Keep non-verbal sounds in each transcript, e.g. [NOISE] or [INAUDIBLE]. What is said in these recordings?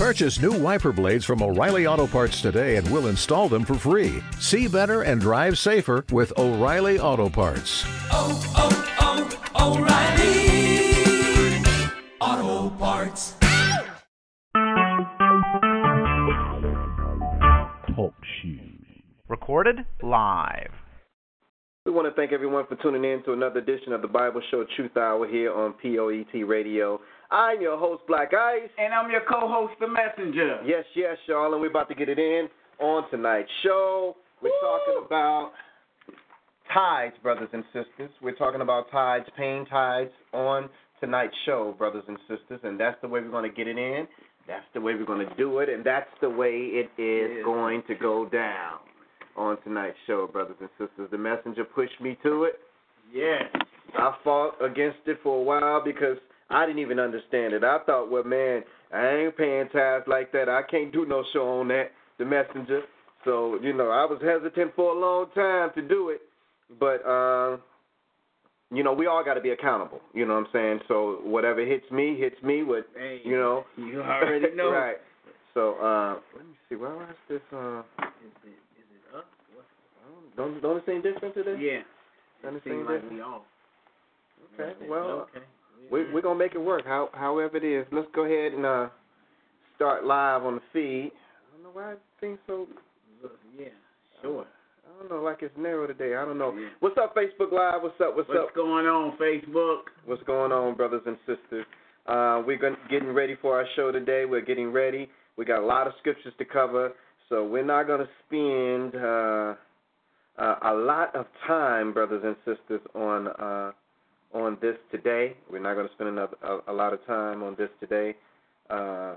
Purchase new wiper blades from O'Reilly Auto Parts today and we'll install them for free. See better and drive safer with O'Reilly Auto Parts. Oh, oh, oh, O'Reilly Auto Parts. Talk shoes. Recorded live. We want to thank everyone for tuning in to another edition of the Bible Show Truth Hour here on POET Radio. I'm your host, Black Ice. And I'm your co-host, The Messenger. Yes, yes, y'all, and we're about to get it in on tonight's show. We're talking about tithes, brothers and sisters. We're talking about tithes, paying tithes on tonight's show, brothers and sisters, and that's the way we're going to get it in. That's the way we're going to do it, and that's the way it is Yeah. going to go down on tonight's show, brothers and sisters. The messenger pushed me to it. Yes. I fought against it for a while because I didn't even understand it. I thought, well, man, I ain't paying tithes like that. I can't do no show on that, the messenger. So, you know, I was hesitant for a long time to do it. But, uh, you know, we all got to be accountable. You know what I'm saying? So whatever hits me, hits me. What, Hey, you know. You already [LAUGHS] know. right. So, uh, let me see. Where was this? Uh, Is it, is it up? What's, don't, don't it seem different today? yeah. Don't it Seems seem like we off. Okay. Well, okay. We, we're gonna make it work. How, however it is. Let's go ahead and uh, start live on the feed. I don't know why it seems so. Yeah, sure. I don't know, like it's narrow today. I don't know. Yeah. What's up, Facebook Live? What's up? What's, What's up? going on, Facebook? What's going on, brothers and sisters? Uh, we're going getting ready for our show today. We're getting ready. We got a lot of scriptures to cover, so we're not going to spend uh, uh, a lot of time, brothers and sisters, on uh, on this today. We're not going to spend enough, a, a lot of time on this today, uh,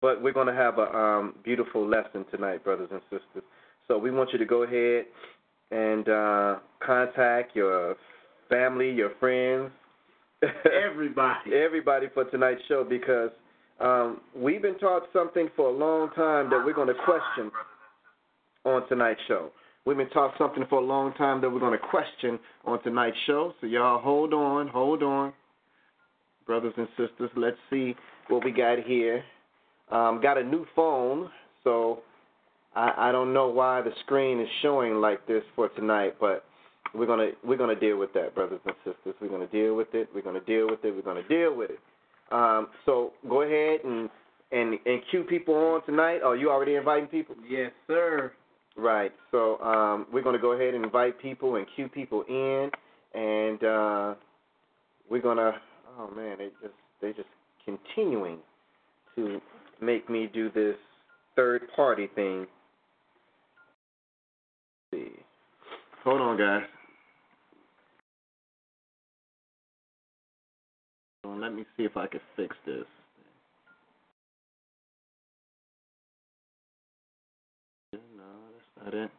but we're going to have a um, beautiful lesson tonight, brothers and sisters. So we want you to go ahead and uh, contact your family, your friends, [LAUGHS] Everybody. everybody for tonight's show because um, we've been taught something for a long time that we're going to question on tonight's show. We've been taught something for a long time that we're going to question on tonight's show. So y'all hold on, hold on, brothers and sisters. Let's see what we got here. Um, got a new phone, so I, I don't know why the screen is showing like this for tonight, but we're gonna we're gonna deal with that, brothers and sisters. We're gonna deal with it. We're gonna deal with it. We're gonna deal with it. Um, so go ahead and and and cue people on tonight. Are you already inviting people? Yes, sir. Right. So um, we're gonna go ahead and invite people and cue people in, and uh, we're gonna. Oh man, they just they just continuing to make me do this third party thing. Let's see. Hold on, guys. Let me see if I can fix this. That's not it.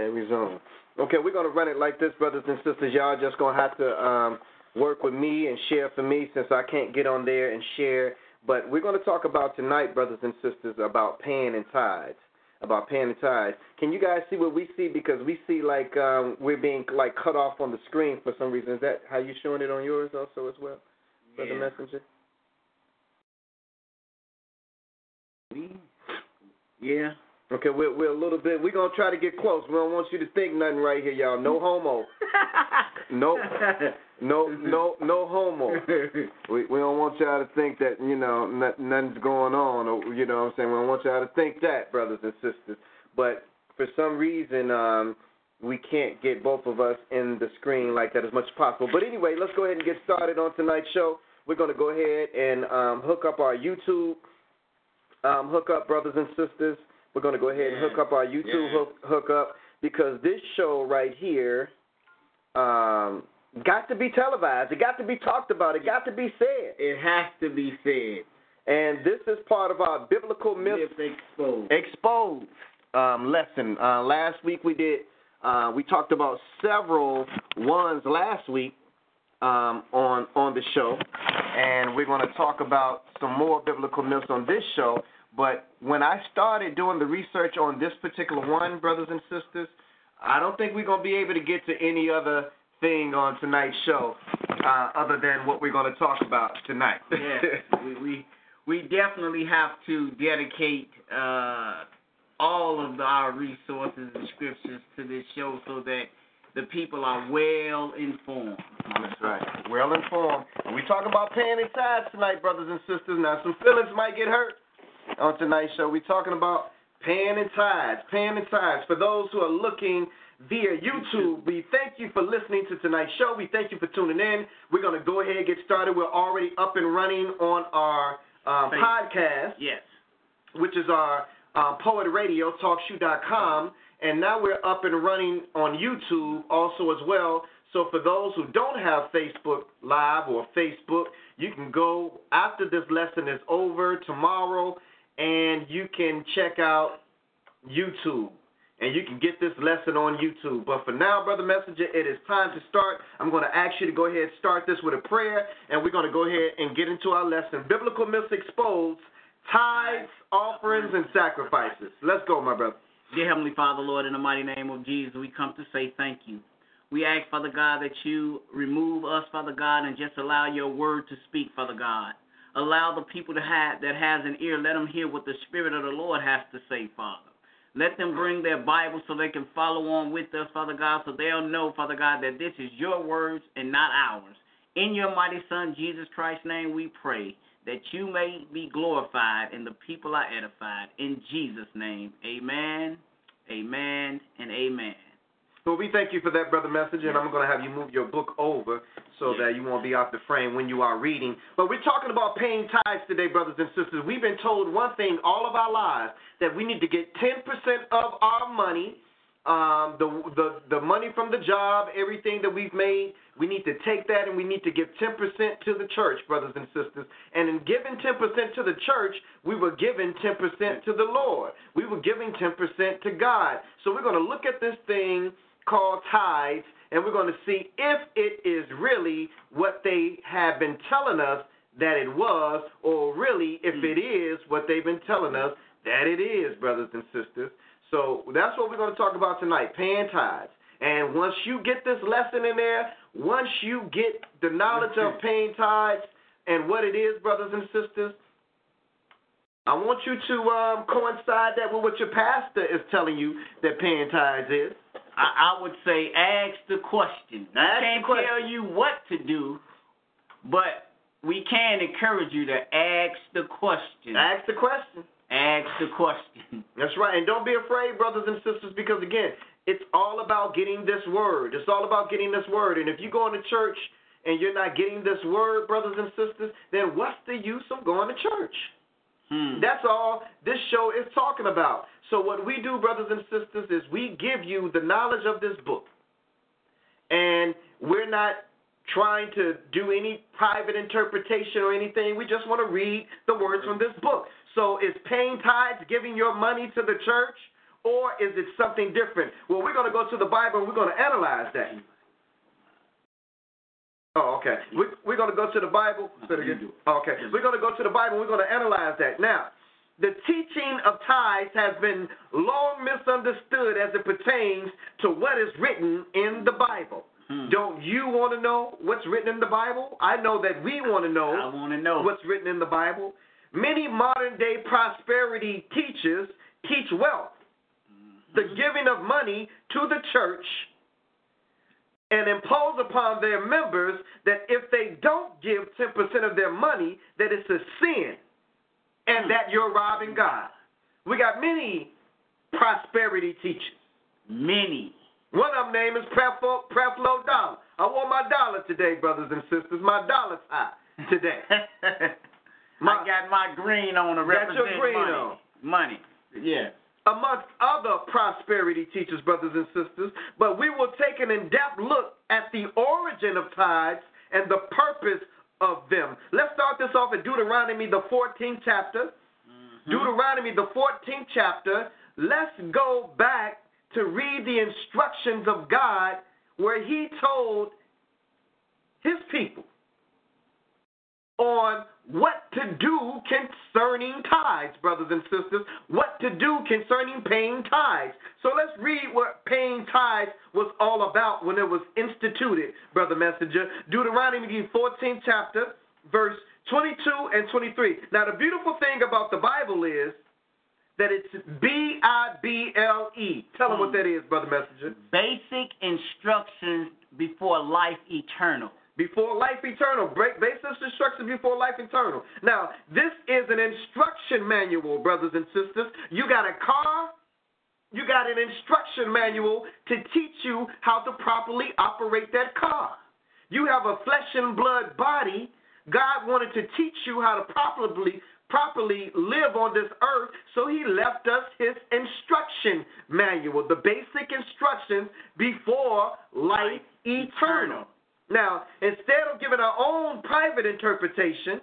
Okay, resume. Okay, we're gonna run it like this, brothers and sisters. Y'all just gonna have to um, work with me and share for me since I can't get on there and share. But we're gonna talk about tonight, brothers and sisters, about paying and tithes. About paying and tithes. Can you guys see what we see? Because we see like um, we're being like cut off on the screen for some reason. Is that how you showing it on yours also as well, for the messenger? We, yeah. Okay, we're we're a little bit. We're gonna try to get close. We don't want you to think nothing right here, y'all. No homo. [LAUGHS] No, no, no, no homo. We we don't want y'all to think that you know not, nothing's going on, or you know what I'm saying. We don't want y'all to think that, brothers and sisters. But for some reason, um, we can't get both of us in the screen like that as much as possible. But anyway, let's go ahead and get started on tonight's show. We're gonna go ahead and um, hook up our YouTube. Um, hook up, brothers and sisters. We're gonna go ahead and hook up our YouTube Yeah. hook, hook up because this show right here um, got to be televised. It got to be talked about. It got to be said. It has to be said. And this is part of our biblical myths Myth exposed. exposed um, lesson. Uh, last week we did. Uh, we talked about several ones last week um, on on the show, and we're going to talk about some more biblical myths on this show. But when I started doing the research on this particular one, brothers and sisters, I don't think we're gonna be able to get to any other thing on tonight's show uh, other than what we're gonna talk about tonight. yeah, [LAUGHS] we, we we definitely have to dedicate uh, all of the, our resources and scriptures to this show so that the people are well informed. That's right. Well informed. And we talk about paying in tithes tonight, brothers and sisters. Now some feelings might get hurt on tonight's show. We're talking about paying in tithes, paying in tithes. For those who are looking via YouTube, we thank you for listening to tonight's show. We thank you for tuning in. We're going to go ahead and get started. We're already up and running on our um, podcast, Yes. which is our um, Poet Radio, TalkShoe.com. And now we're up and running on YouTube also as well. So for those who don't have Facebook Live or Facebook, you can go after this lesson is over tomorrow and you can check out YouTube. And you can get this lesson on YouTube. But for now, Brother Messenger, it is time to start. I'm going to ask you to go ahead and start this with a prayer, and we're going to go ahead and get into our lesson. Biblical myths exposed, tithes, offerings, and sacrifices. Let's go, my brother. Dear Heavenly Father, Lord, in the mighty name of Jesus, we come to say thank you. We ask, Father God, that you remove us, Father God, and just allow your word to speak, Father God. Allow the people to have that has an ear, let them hear what the Spirit of the Lord has to say, Father. Let them bring their Bible so they can follow on with us, Father God, so they'll know, Father God, that this is your words and not ours. In your mighty Son, Jesus Christ's name, we pray that you may be glorified and the people are edified. In Jesus' name, amen, amen, and amen. Well, we thank you for that, Brother Message, and I'm going to have you move your book over so that you won't be out the frame when you are reading. But we're talking about paying tithes today, brothers and sisters. We've been told one thing all of our lives that we need to get 10% of our money, um, the, the, the money from the job, everything that we've made, we need to take that and we need to give 10% to the church, brothers and sisters. And in giving 10% to the church, we were giving 10% to the Lord. We were giving 10% to God. So we're going to look at this thing called tithes, and we're going to see if it is really what they have been telling us that it was, or really if it is what they've been telling us that it is, brothers and sisters. So that's what we're going to talk about tonight paying tithes. And once you get this lesson in there, once you get the knowledge of paying tithes and what it is, brothers and sisters, I want you to um, coincide that with what your pastor is telling you that paying tithes is. I, I would say ask the question. I Ask can't question. tell you what to do, but we can encourage you to ask the question. Ask the question. Ask the question. [LAUGHS] That's right. And don't be afraid, brothers and sisters, because again, it's all about getting this word. It's all about getting this word. And if you go into church and you're not getting this word, brothers and sisters, then what's the use of going to church? Hmm. That's all this show is talking about. So what we do, brothers and sisters, is we give you the knowledge of this book. And we're not trying to do any private interpretation or anything. We just want to read the words from this book. So is paying tithes giving your money to the church or is it something different? Well, we're going to go to the Bible and we're going to analyze that. Oh, okay. We, we're going to go to the Bible. Say it again. Okay. We're going to go to the Bible. And we're going to analyze that. Now, the teaching of tithes has been long misunderstood as it pertains to what is written in the Bible. Hmm. Don't you want to know what's written in the Bible? I know that we want to know I want to know. what's written in the Bible. Many modern day prosperity teachers teach wealth, the giving of money to the church, and impose upon their members that if they don't give 10% of their money, that it's a sin and that you're robbing God. We got many prosperity teachers. Many. One of them name is Creflo, Creflo Dollar. I want my dollar today, brothers and sisters. My dollar's high today. My- [LAUGHS] I got my green on to Got your represent green money. on. Money. Yeah. amongst other prosperity teachers, brothers and sisters, but we will take an in depth look at the origin of tithes and the purpose of them. Let's start this off in Deuteronomy, the 14th chapter. Mm-hmm. Deuteronomy, the 14th chapter. Let's go back to read the instructions of God where He told His people on what to do concerning tithes, brothers and sisters. What to do concerning paying tithes. So let's read what paying tithes was all about when it was instituted, brother messenger. Deuteronomy 14th chapter, verse 22 and 23. Now the beautiful thing about the Bible is that it's B I B L E. Tell them what hmm. that is, brother messenger. Basic instructions before life eternal. Before life eternal. Break basic instructions before life eternal. Now, this is an instruction manual, brothers and sisters. You got a car, you got an instruction manual to teach you how to properly operate that car. You have a flesh and blood body. God wanted to teach you how to properly properly live on this earth, so he left us his instruction manual, the basic instructions before life eternal. Now, instead of giving our own private interpretation,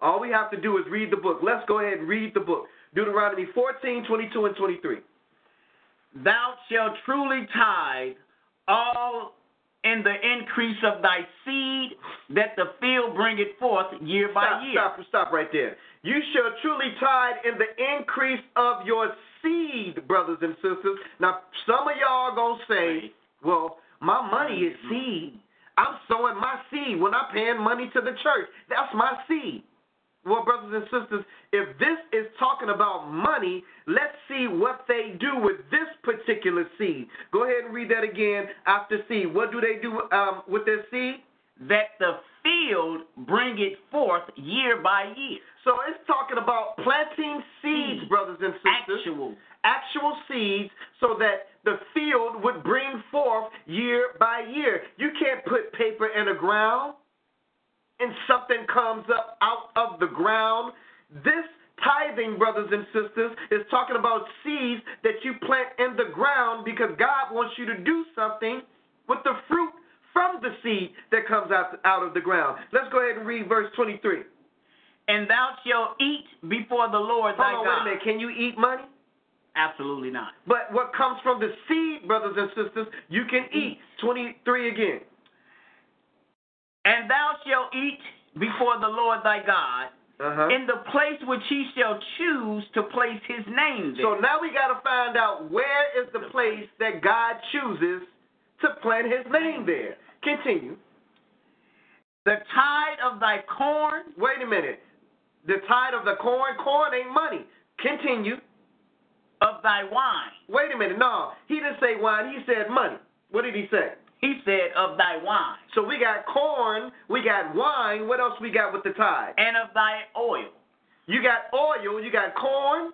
all we have to do is read the book. Let's go ahead and read the book. Deuteronomy 14, 22, and 23. Thou shalt truly tithe all in the increase of thy seed that the field bringeth forth year by stop, year. Stop, stop right there. You shall truly tithe in the increase of your seed, brothers and sisters. Now, some of y'all are gonna say, well, my money is seed. I'm sowing my seed when I'm paying money to the church. That's my seed. Well, brothers and sisters, if this is talking about money, let's see what they do with this particular seed. Go ahead and read that again after seed. What do they do um, with their seed? That the field bring it forth year by year. So it's talking about planting seeds, Seed. brothers and sisters. Actual. Actual seeds so that the field would bring forth year by year. You can't put paper in the ground and something comes up out of the ground. This tithing, brothers and sisters, is talking about seeds that you plant in the ground because God wants you to do something with the fruit from the seed that comes out, out of the ground. Let's go ahead and read verse 23. And thou shalt eat before the Lord thy Hold on, wait a God. minute. Can you eat money? Absolutely not. But what comes from the seed, brothers and sisters, you can eat. 23 again. And thou shalt eat before the Lord thy God Uh-huh. in the place which he shall choose to place his name there. So now we got to find out where is the place that God chooses to plant his name there. Continue. the tithe of thy corn Wait a minute. The tithe of the corn, corn ain't money. Continue. Thy wine. Wait a minute. No, he didn't say wine. He said money. What did he say? He said, of thy wine, So we got corn, we got wine. What else we got with the tithe? and of thy oil. You got oil, you got corn,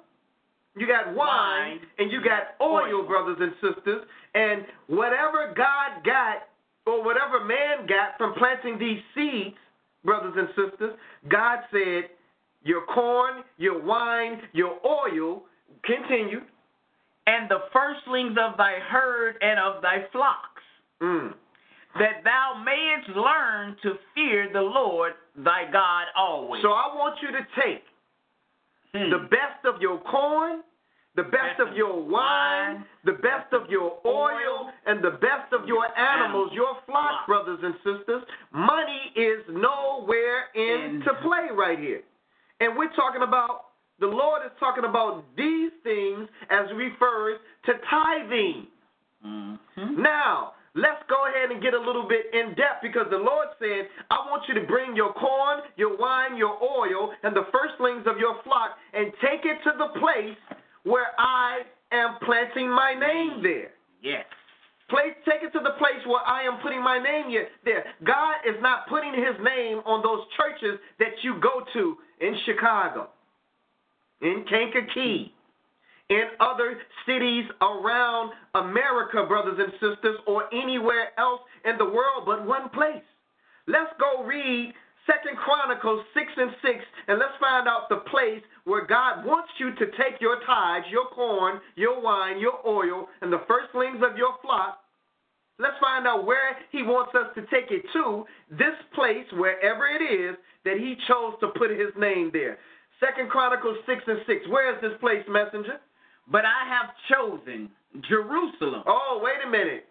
you got wine, Wine. and you got oil, Oil. brothers and sisters. And whatever God got, or whatever man got from planting these seeds, brothers and sisters, God said, your corn, your wine, your oil, continue. And the firstlings of thy herd and of thy flocks, Mm. that thou mayest learn to fear the Lord thy God always. So I want you to take Hmm. the best of your corn, the best of your wine, the best of your oil, and the best of your animals, your flock, brothers and sisters. Money is nowhere in to play right here. And we're talking about, the Lord is talking about these things as refers to tithing. Mhm. Now, let's go ahead and get a little bit in depth because the Lord said, I want you to bring your corn, your wine, your oil, and the firstlings of your flock and take it to the place where I am planting my name there. Yes. Place, take it to the place where I am putting my name there. God is not putting his name on those churches that you go to in Chicago, in Kankakee, in other cities around America, brothers and sisters, or anywhere else in the world but one place. Let's go read Second Chronicles 6 and 6, and let's find out the place where God wants you to take your tithes, your corn, your wine, your oil, and the firstlings of your flock. Let's find out where he wants us to take it to, this place, wherever it is, that he chose to put his name there. Second Chronicles 6 and 6. Where is this place, messenger? But I have chosen Jerusalem Oh, wait a minute.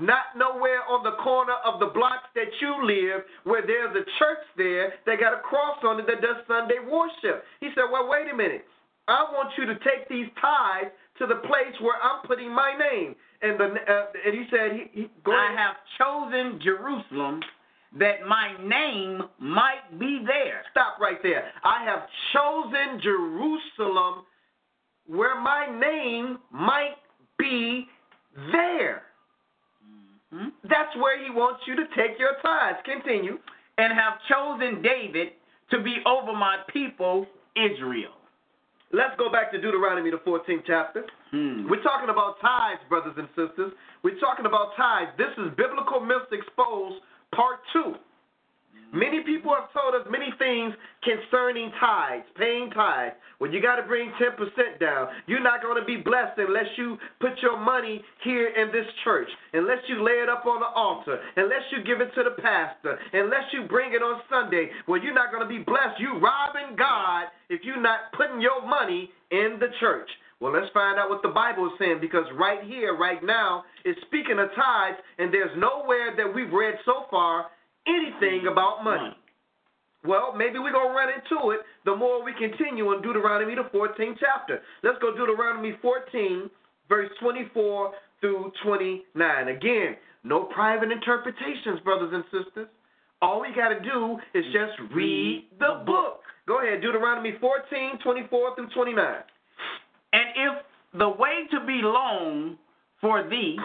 Not nowhere on the corner of the blocks that you live where there's a church there that got a cross on it that does Sunday worship. He said, Well, wait a minute. I want you to take these tithes to the place where I'm putting my name. And the uh, and he said, he, he, go I have chosen Jerusalem that my name might be there. Stop right there. I have chosen Jerusalem where my name might be there. Hmm? That's where he wants you to take your tithes. Continue. And have chosen David to be over my people Israel. Let's go back to Deuteronomy, the 14th chapter. Hmm. We're talking about tithes, brothers and sisters. We're talking about tithes. This is Biblical Myths Exposed, part two. Many people have told us many things concerning tithes, paying tithes. Well, you got to bring 10% down. You're not going to be blessed unless you put your money here in this church, unless you lay it up on the altar, unless you give it to the pastor, unless you bring it on Sunday. Well, you're not going to be blessed. You're robbing God if you're not putting your money in the church. Well, let's find out what the Bible is saying because right here, right now, it's speaking of tithes, and there's nowhere that we've read so far anything mm. about money. Well, maybe we're going to run into it the more we continue in Deuteronomy, the 14th chapter. Let's go Deuteronomy 14, verse 24 through 29. Again, no private interpretations, brothers and sisters. All we got to do is just mm. read the book. Go ahead, Deuteronomy 14, 24 through 29. And if the way to be long for thee,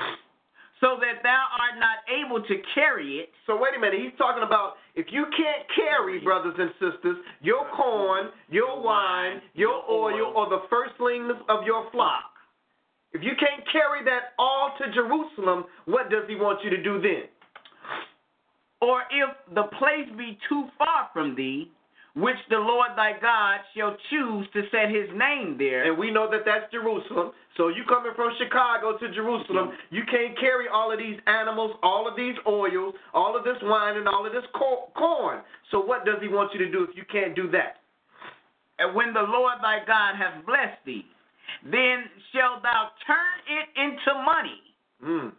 so that thou art not able to carry it, So wait a minute, he's talking about if you can't carry, brothers and sisters, your corn, your wine, your oil, or the firstlings of your flock. If you can't carry that all to Jerusalem, what does he want you to do then? or if the place be too far from thee, which the Lord thy God shall choose to set his name there, And we know that that's Jerusalem. So you coming from Chicago to Jerusalem, you can't carry all of these animals, all of these oils, all of this wine, and all of this corn. So what does he want you to do if you can't do that? and when the Lord thy God hath blessed thee, then shalt thou turn it into money. Mm.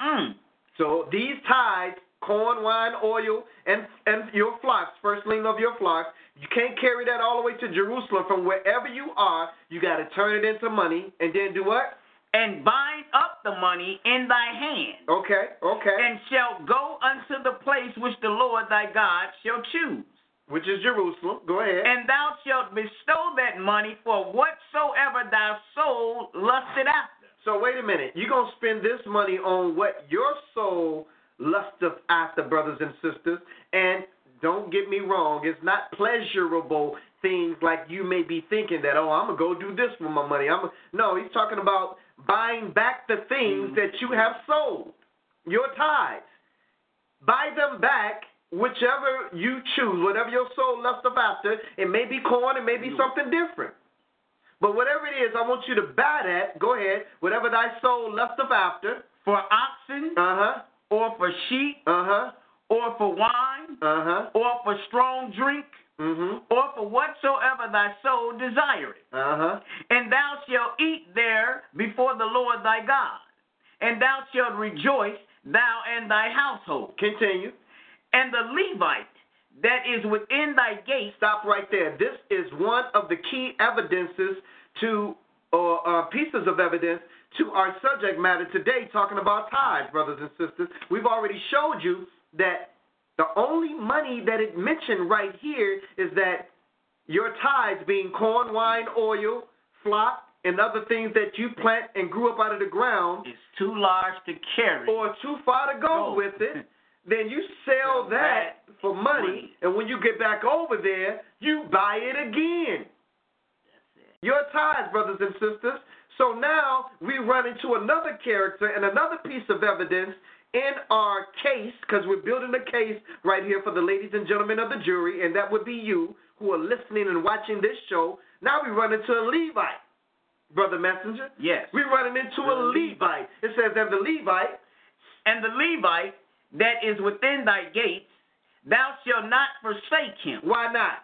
Mm. So these tithes, corn, wine, oil, and and your flocks, firstling of your flocks, you can't carry that all the way to Jerusalem from wherever you are. You got to turn it into money, and then do what? And bind up the money in thy hand, Okay, okay. and shalt go unto the place which the Lord thy God shall choose. Which is Jerusalem. Go ahead. And thou shalt bestow that money for whatsoever thy soul lusted after. So wait a minute. You're gonna spend this money on what your soul lusteth after, brothers and sisters. And don't get me wrong, it's not pleasurable things like you may be thinking that, oh, I'm gonna go do this with my money. I'm no, he's talking about buying back the things that you have sold. Your tithes. Buy them back whichever you choose, whatever your soul lusteth after. It may be corn, it may be something different. But whatever it is, I want you to buy that. Go ahead. Whatever thy soul lusteth after. For oxen, Uh huh. Or for sheep, Uh huh. or for wine, Uh huh. or for strong drink, Mhm. or for whatsoever thy soul desireth. Uh huh. And thou shalt eat there before the Lord thy God. And thou shalt rejoice, thou and thy household. Continue. And the Levite that is within thy gates, Stop right there. This is one of the key evidences to, or uh, pieces of evidence to our subject matter today, talking about tithes, brothers and sisters. We've already showed you that the only money that it mentioned right here is that your tithes being corn, wine, oil, flock, and other things that you plant and grew up out of the ground, is too large to carry. or too far to go Go. with it, [LAUGHS] then you sell that for money, and when you get back over there, you buy it again. Your tithes, brothers and sisters. So now we run into another character and another piece of evidence in our case, because we're building a case right here for the ladies and gentlemen of the jury, and that would be you who are listening and watching this show. Now we run into a Levite, brother messenger. Yes. We're running into a The Levite. It says that the Levite And the Levite that is within thy gates, thou shalt not forsake him. Why not?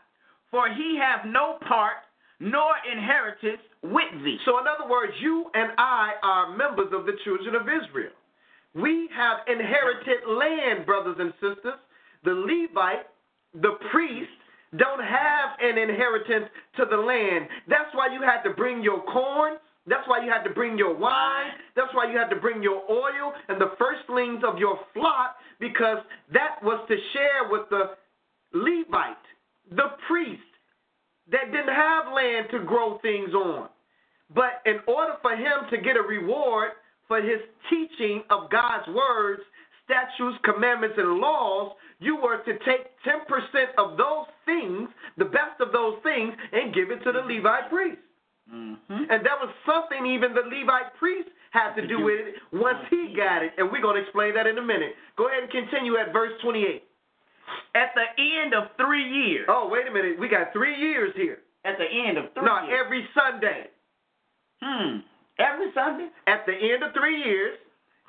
For he hath no part nor inheritance with thee. So, in other words, you and I are members of the children of Israel. We have inherited land, brothers and sisters. The Levite, the priest, don't have an inheritance to the land. That's why you had to bring your corn. That's why you had to bring your wine. That's why you had to bring your oil and the firstlings of your flock because that was to share with the Levite, the priest, that didn't have land to grow things on. But in order for him to get a reward for his teaching of God's words, statutes, commandments, and laws, you were to take 10% of those things, the best of those things, and give it to the Levite priest. Mm-hmm. And that was something even the Levite priest had to do with it once he got it. And we're going to explain that in a minute. Go ahead and continue at verse 28. At the end of three years. Oh, wait a minute. We got three years here. At the end of three no, years. every Sunday. Hmm. Every Sunday? At the end of three years.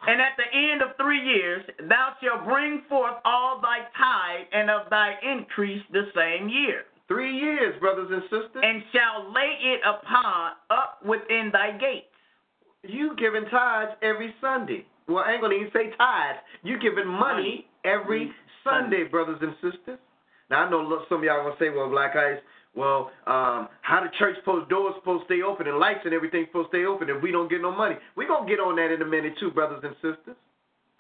And at the end of three years, thou shalt bring forth all thy tithe and of thy increase the same year. Three years, brothers and sisters. And shall lay it upon up within thy gates. You giving tithes every Sunday. Well, I ain't gonna even say tithes. You giving money every Sunday, brothers and sisters. Now I know some of y'all gonna say, well, Black Ice, well, um, how the church post doors supposed to stay open and lights and everything supposed to stay open if we don't get no money. we gonna get on that in a minute too, brothers and sisters.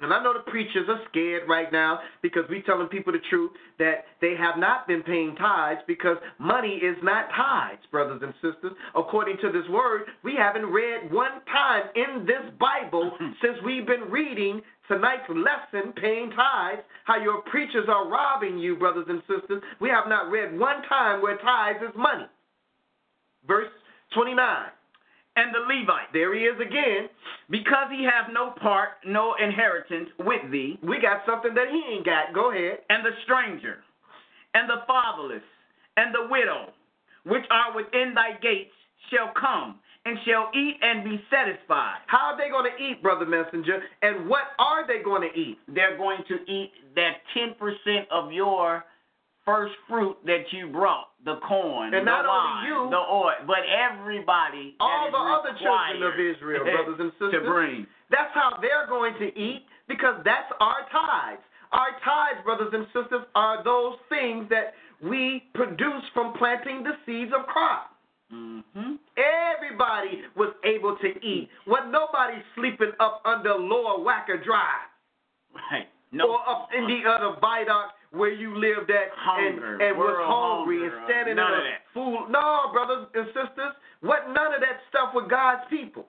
And I know the preachers are scared right now because we're telling people the truth that they have not been paying tithes because money is not tithes, brothers and sisters. According to this word, we haven't read one time in this Bible [LAUGHS] since we've been reading tonight's lesson, paying tithes, how your preachers are robbing you, brothers and sisters. We have not read one time where tithes is money. Verse 29. And the Levite, There he is again. because he have no part, no inheritance with thee, We got something that he ain't got. Go ahead. and the stranger, and the fatherless, and the widow, which are within thy gates, shall come, and shall eat and be satisfied. How are they going to eat, Brother Messenger? And what are they going to eat? They're going to eat that 10% of your first fruit that you brought, the corn, And the not only you, the oil, but everybody All the other children of [LAUGHS] Israel, brothers and sisters. to bring. That's how they're going to eat because that's our tithes. Our tithes, brothers and sisters, are those things that we produce from planting the seeds of crop. Mm-hmm. Everybody was able to eat. When nobody sleeping up under Lower Wacker Drive Right. No. or up in the other viaduct where you lived at Hunger, and, and was hungry hunger, and standing none in of a that. fool. No, brothers and sisters, what none of that stuff with God's people.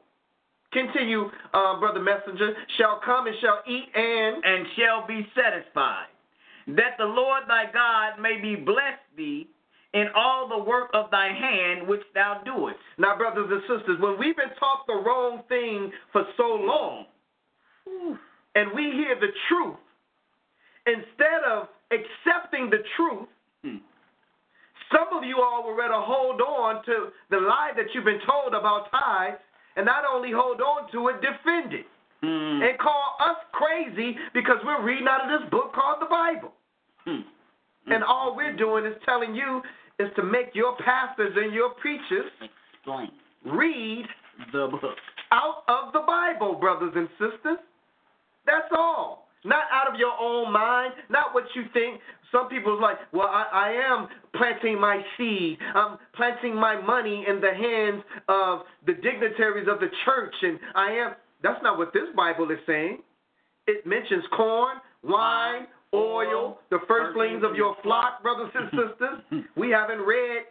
Continue, uh, brother messenger. Shall come and shall eat and and shall be satisfied. That the Lord thy God may be blessed thee in all the work of thy hand which thou doest. now, brothers and sisters, when we've been taught the wrong thing for so long, and we hear the truth, instead of accepting the truth, Hmm. some of you all would rather hold on to the lie that you've been told about tithes, and not only hold on to it, defend it, Hmm. and call us crazy because we're reading out of this book called the Bible. Hmm. And all we're doing is telling you is to make your pastors and your preachers Explain read the book. out of the Bible, brothers and sisters. That's all. Not out of your own mind, not what you think. Some people's like, well, I, I am planting my seed. I'm planting my money in the hands of the dignitaries of the church, and I am. That's not what this Bible is saying. It mentions corn, wine, oil, the firstlings of your flock, brothers and sisters. [LAUGHS] We haven't read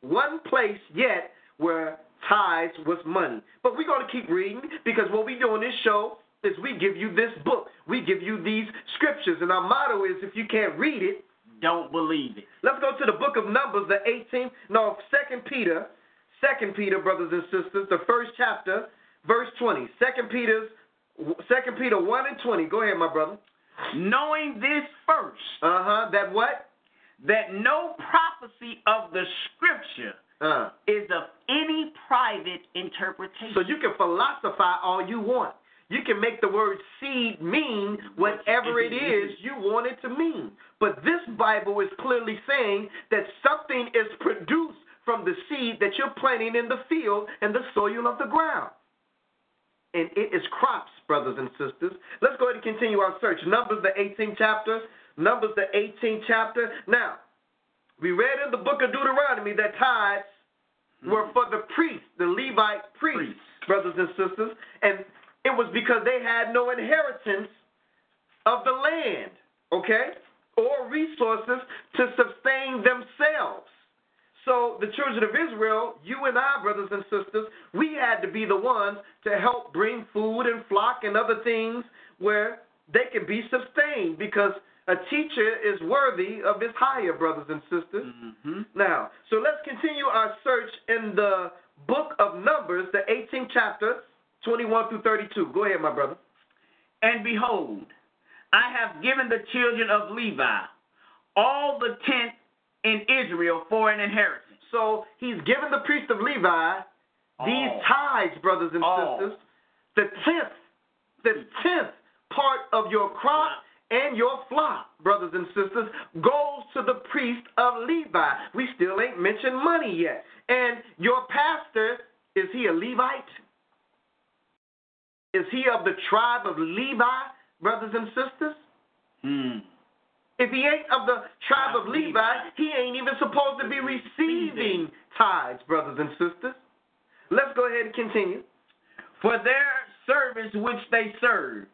one place yet where tithes was money. But we're going to keep reading because what we do on this show is we give you this book. We give you these scriptures. And our motto is if you can't read it, Don't believe it. let's go to the book of Numbers, the 18th, no, Second Peter, Second Peter, brothers and sisters, the first chapter, verse 20. Second Peter's, Second Peter 1 and 20. Go ahead, my brother. Knowing this first, Uh-huh. That what? that no prophecy of the scripture Uh. is of any private interpretation. So you can philosophize all you want. You can make the word seed mean whatever it is [LAUGHS] you want it to mean. But this Bible is clearly saying that something is produced from the seed that you're planting in the field and the soil of the ground. And it is crops brothers and sisters. Let's go ahead and continue our search. Numbers, the 18th chapter. Numbers, the 18th chapter. Now, we read in the book of Deuteronomy that tithes were mm-hmm. for the priests, the Levite priests, brothers and sisters, and it was because they had no inheritance of the land, okay, or resources to sustain themselves. So the children of Israel, you and I, brothers and sisters, we had to be the ones to help bring food and flock and other things where they can be sustained because a teacher is worthy of his hire, brothers and sisters. Mm-hmm. Now, so let's continue our search in the book of Numbers, the 18th chapter, 21 through 32. Go ahead, my brother. And behold, I have given the children of Levi all the tenth in Israel for an inheritance. So he's given the priest of Levi these tithes, brothers and sisters. The tenth, the tenth part of your crop and your flock, brothers and sisters, goes to the priest of Levi. We still ain't mentioned money yet. And your pastor, is he a Levite? Is he of the tribe of Levi, brothers and sisters? Hmm. If he ain't of the tribe of Levi. he ain't even supposed to be receiving tithes, brothers and sisters. Let's go ahead and continue. For their service which they serve,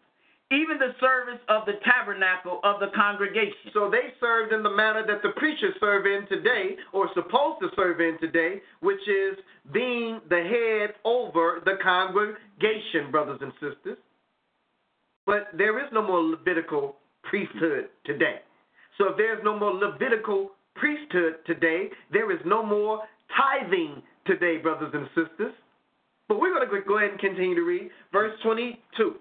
even the service of the tabernacle of the congregation. So they served in the manner that the preachers serve in today, or supposed to serve in today, which is being the head over the congregation, brothers and sisters. But there is no more Levitical priesthood today. So if there's no more Levitical priesthood today, there is no more tithing today, brothers and sisters. But we're going to go ahead and continue to read verse 22.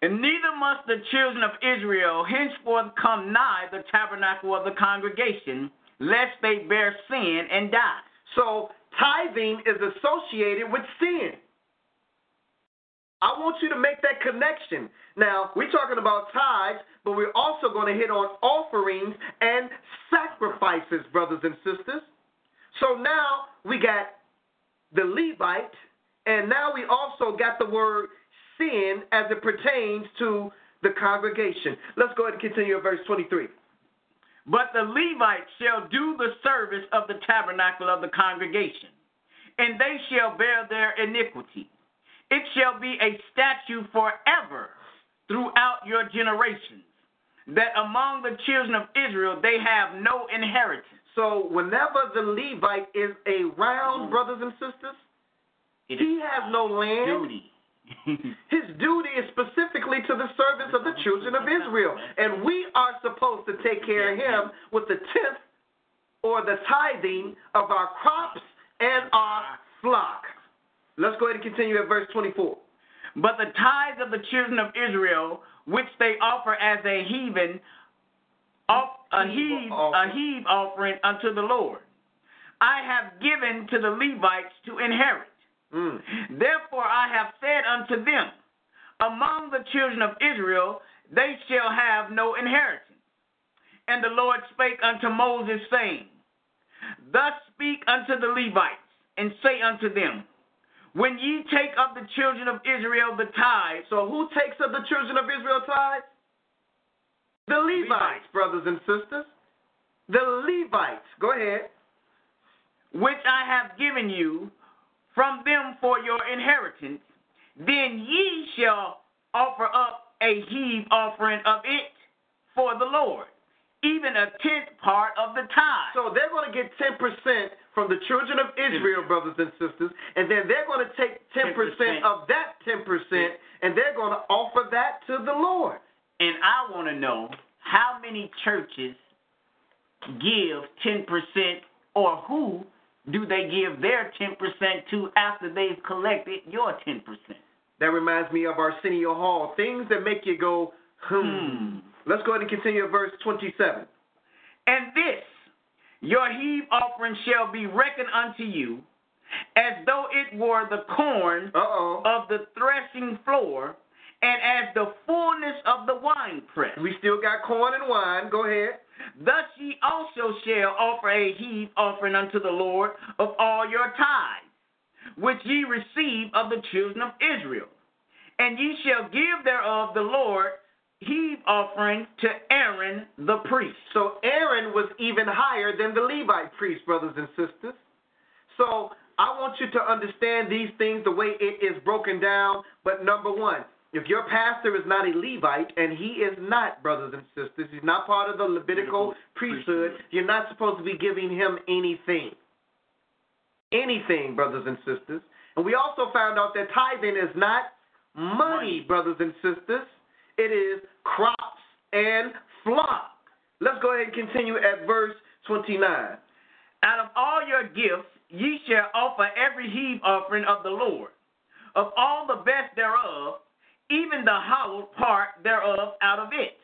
And neither must the children of Israel henceforth come nigh the tabernacle of the congregation, lest they bear sin and die. So tithing is associated with sin. I want you to make that connection. Now, we're talking about tithes, but we're also going to hit on offerings and sacrifices, brothers and sisters. So now we got the Levite, and now we also got the word sin as it pertains to the congregation. Let's go ahead and continue at verse 23. But the Levites shall do the service of the tabernacle of the congregation, and they shall bear their iniquity. It shall be a statute forever throughout your generations, that among the children of Israel they have no inheritance. So whenever the Levite is around, mm. brothers and sisters, It he has no land. duty. [LAUGHS] His duty is specifically to the service of the children of Israel. And we are supposed to take care of him with the tenth or the tithing of our crops and our flock. Let's go ahead and continue at verse 24. But the tithes of the children of Israel, which they offer as a heathen, a heave, a heave offering unto the Lord, I have given to the Levites to inherit. Mm. Therefore I have said unto them, Among the children of Israel they shall have no inheritance. And the Lord spake unto Moses, saying, Thus speak unto the Levites, and say unto them, When ye take of the children of Israel the tithe, So who takes of the children of Israel tithes? The Levites, Levites. brothers and sisters. The Levites. Go ahead. which I have given you from them for your inheritance, then ye shall offer up a heave offering of it for the Lord, even a tenth part of the tithe. So they're going to get 10% from the children of Israel, mm. brothers and sisters, and then they're going to take 10%, 10%. of that 10%, and they're going to offer that to the Lord. and I want to know how many churches give 10% or who do they give their 10% to after they've collected your 10%? That reminds me of Arsenio Hall, things that make you go, hmm. Hmm. Let's go ahead and continue at verse 27. And this, your heave offering shall be reckoned unto you as though it were the corn Uh-oh. of the threshing floor and as the fullness of the winepress. We still got corn and wine. Go ahead. Thus ye also shall offer a heave offering unto the Lord of all your tithes, which ye receive of the children of Israel. And ye shall give thereof the Lord heave offering to Aaron the priest. So Aaron was even higher than the Levite priest, brothers and sisters. So I want you to understand these things the way it is broken down. But number one, if your pastor is not a Levite, and he is not, brothers and sisters, he's not part of the Levitical priesthood, you're not supposed to be giving him anything. Anything, brothers and sisters. And we also found out that tithing is not money, brothers and sisters. It is crops and flock. Let's go ahead and continue at verse 29. Out of all your gifts ye shall offer every heave offering of the Lord, of all the best thereof, even the hallowed part thereof out of it.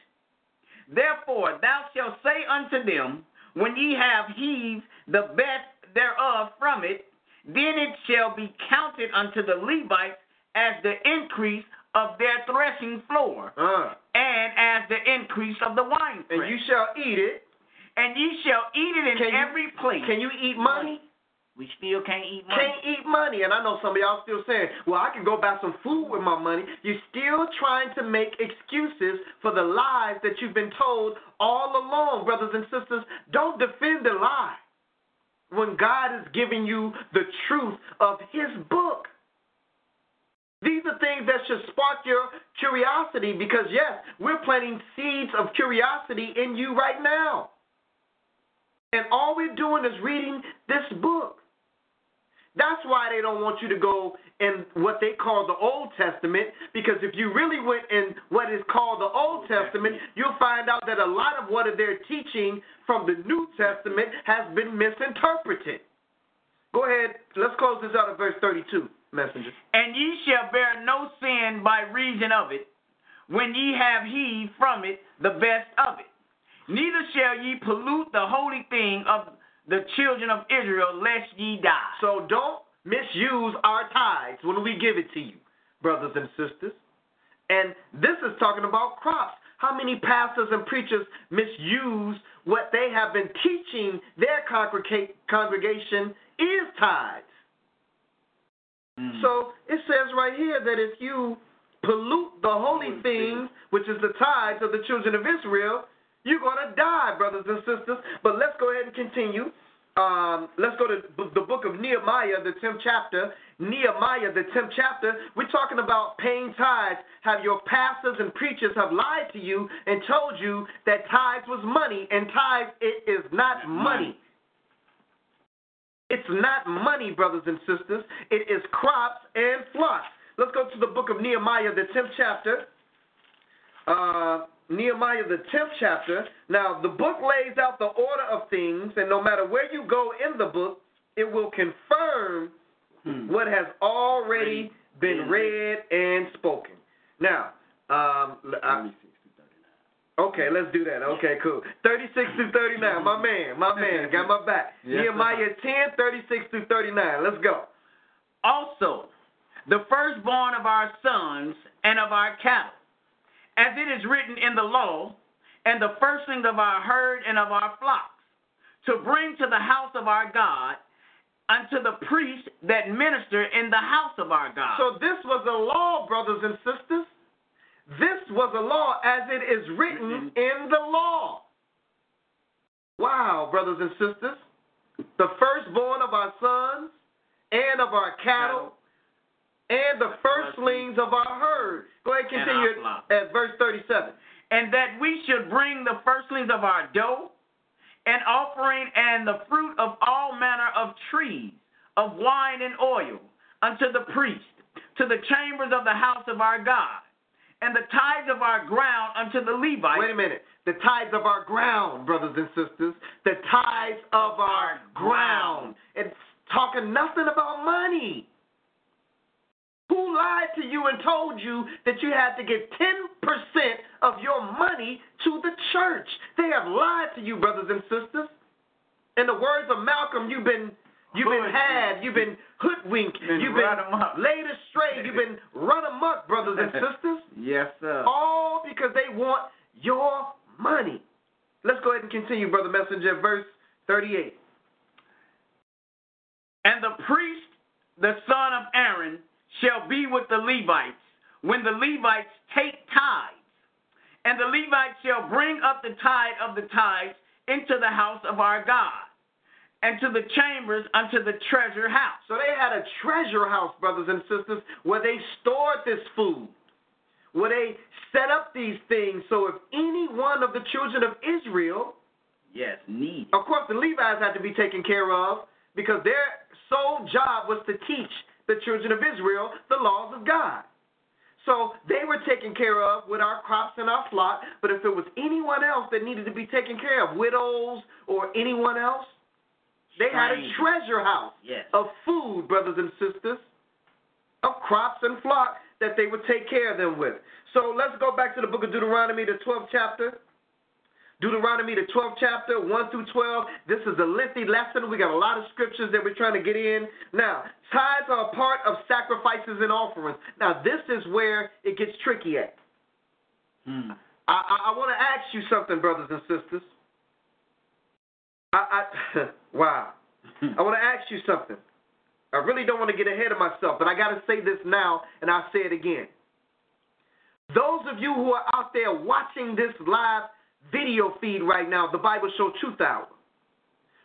Therefore thou shalt say unto them, when ye have heaved the best thereof from it, then it shall be counted unto the Levites as the increase of their threshing floor, Uh, and as the increase of the wine and you shall eat it. and ye shall eat it in Can you- every place. Can you eat money? We still can't eat money. Can't eat money. And I know some of y'all still saying, well, I can go buy some food with my money. You're still trying to make excuses for the lies that you've been told all along, brothers and sisters. Don't defend the lie when God is giving you the truth of His book. These are things that should spark your curiosity because, yes, we're planting seeds of curiosity in you right now. And all we're doing is reading this book. That's why they don't want you to go in what they call the Old Testament, because if you really went in what is called the Old Testament, you'll find out that a lot of what they're teaching from the New Testament has been misinterpreted. Go ahead, let's close this out at verse 32, messenger. And ye shall bear no sin by reason of it, when ye have heaved from it the best of it. Neither shall ye pollute the holy thing of the children of Israel, lest ye die. So don't misuse our tithes when we give it to you, brothers and sisters. And this is talking about crops. How many pastors and preachers misuse what they have been teaching their congrega- congregation is tithes? Mm. So it says right here that if you pollute the holy things, which is the tithes of the children of Israel, you're going to die, brothers and sisters. But let's go ahead and continue. Um, let's go to the book of Nehemiah, the 10th chapter. Nehemiah, the 10th chapter. We're talking about paying tithes. Have your pastors and preachers have lied to you and told you that tithes was money, and tithes, it is not money. It's not money, brothers and sisters. It is crops and flocks. Let's go to the book of Nehemiah, the 10th chapter. Uh, Nehemiah, the 10th chapter. Now, the book lays out the order of things, and no matter where you go in the book, it will confirm Hmm. what has already been read and spoken. Now, um, I, okay, let's do that. Okay, cool. 36 through 39. My man, my man, [LAUGHS] got my back. Yes, Nehemiah 10, 36 through 39. Let's go. Also, the firstborn of our sons and of our cattle, as it is written in the law, and the firstlings of our herd and of our flocks, to bring to the house of our God, unto the priests that minister in the house of our God. So this was a law, brothers and sisters. This was a law as it is written mm-hmm. in the law. Wow, brothers and sisters. The firstborn of our sons and of our cattle and the firstlings of our herd. Go ahead, And continue at verse 37. and that we should bring the firstlings of our dough, and offering and the fruit of all manner of trees, of wine and oil, unto the priest, to the chambers of the house of our God, and the tithes of our ground unto the Levites. Wait a minute. The tithes of our ground, brothers and sisters. The tithes of our ground. It's talking nothing about money. Who lied to you and told you that you had to give 10% of your money to the church? They have lied to you, brothers and sisters. In the words of Malcolm, you've been you've been had, you've been hoodwinked, Been you've run been amok. laid astray, you've been run amok, brothers and [LAUGHS] sisters. Yes, sir. All because they want your money. Let's go ahead and continue, Brother Messenger, verse 38. And the priest, the son of Aaron, shall be with the Levites when the Levites take tithes. And the Levites shall bring up the tithe of the tithes into the house of our God, and to the chambers unto the treasure house. So they had a treasure house, brothers and sisters, where they stored this food, where they set up these things. So if any one of the children of Israel, Yes, need. of course, the Levites had to be taken care of because their sole job was to teach the children of Israel the laws of God. So they were taken care of with our crops and our flock. But if it was anyone else that needed to be taken care of, widows or anyone else, they had a treasure house Yes. of food, brothers and sisters, of crops and flock that they would take care of them with. So let's go back to the book of Deuteronomy, the 12th chapter. Deuteronomy, the 12th chapter, 1 through 12. This is a lengthy lesson. We got a lot of scriptures that we're trying to get in. Now, tithes are a part of sacrifices and offerings. Now, this is where it gets tricky at. Hmm. I, I, I want to ask you something, brothers and sisters. I, I [LAUGHS] wow. [LAUGHS] I want to ask you something. I really don't want to get ahead of myself, but I got to say this now, and I'll say it again. Those of you who are out there watching this live video feed right now, the Bible Show Truth Hour,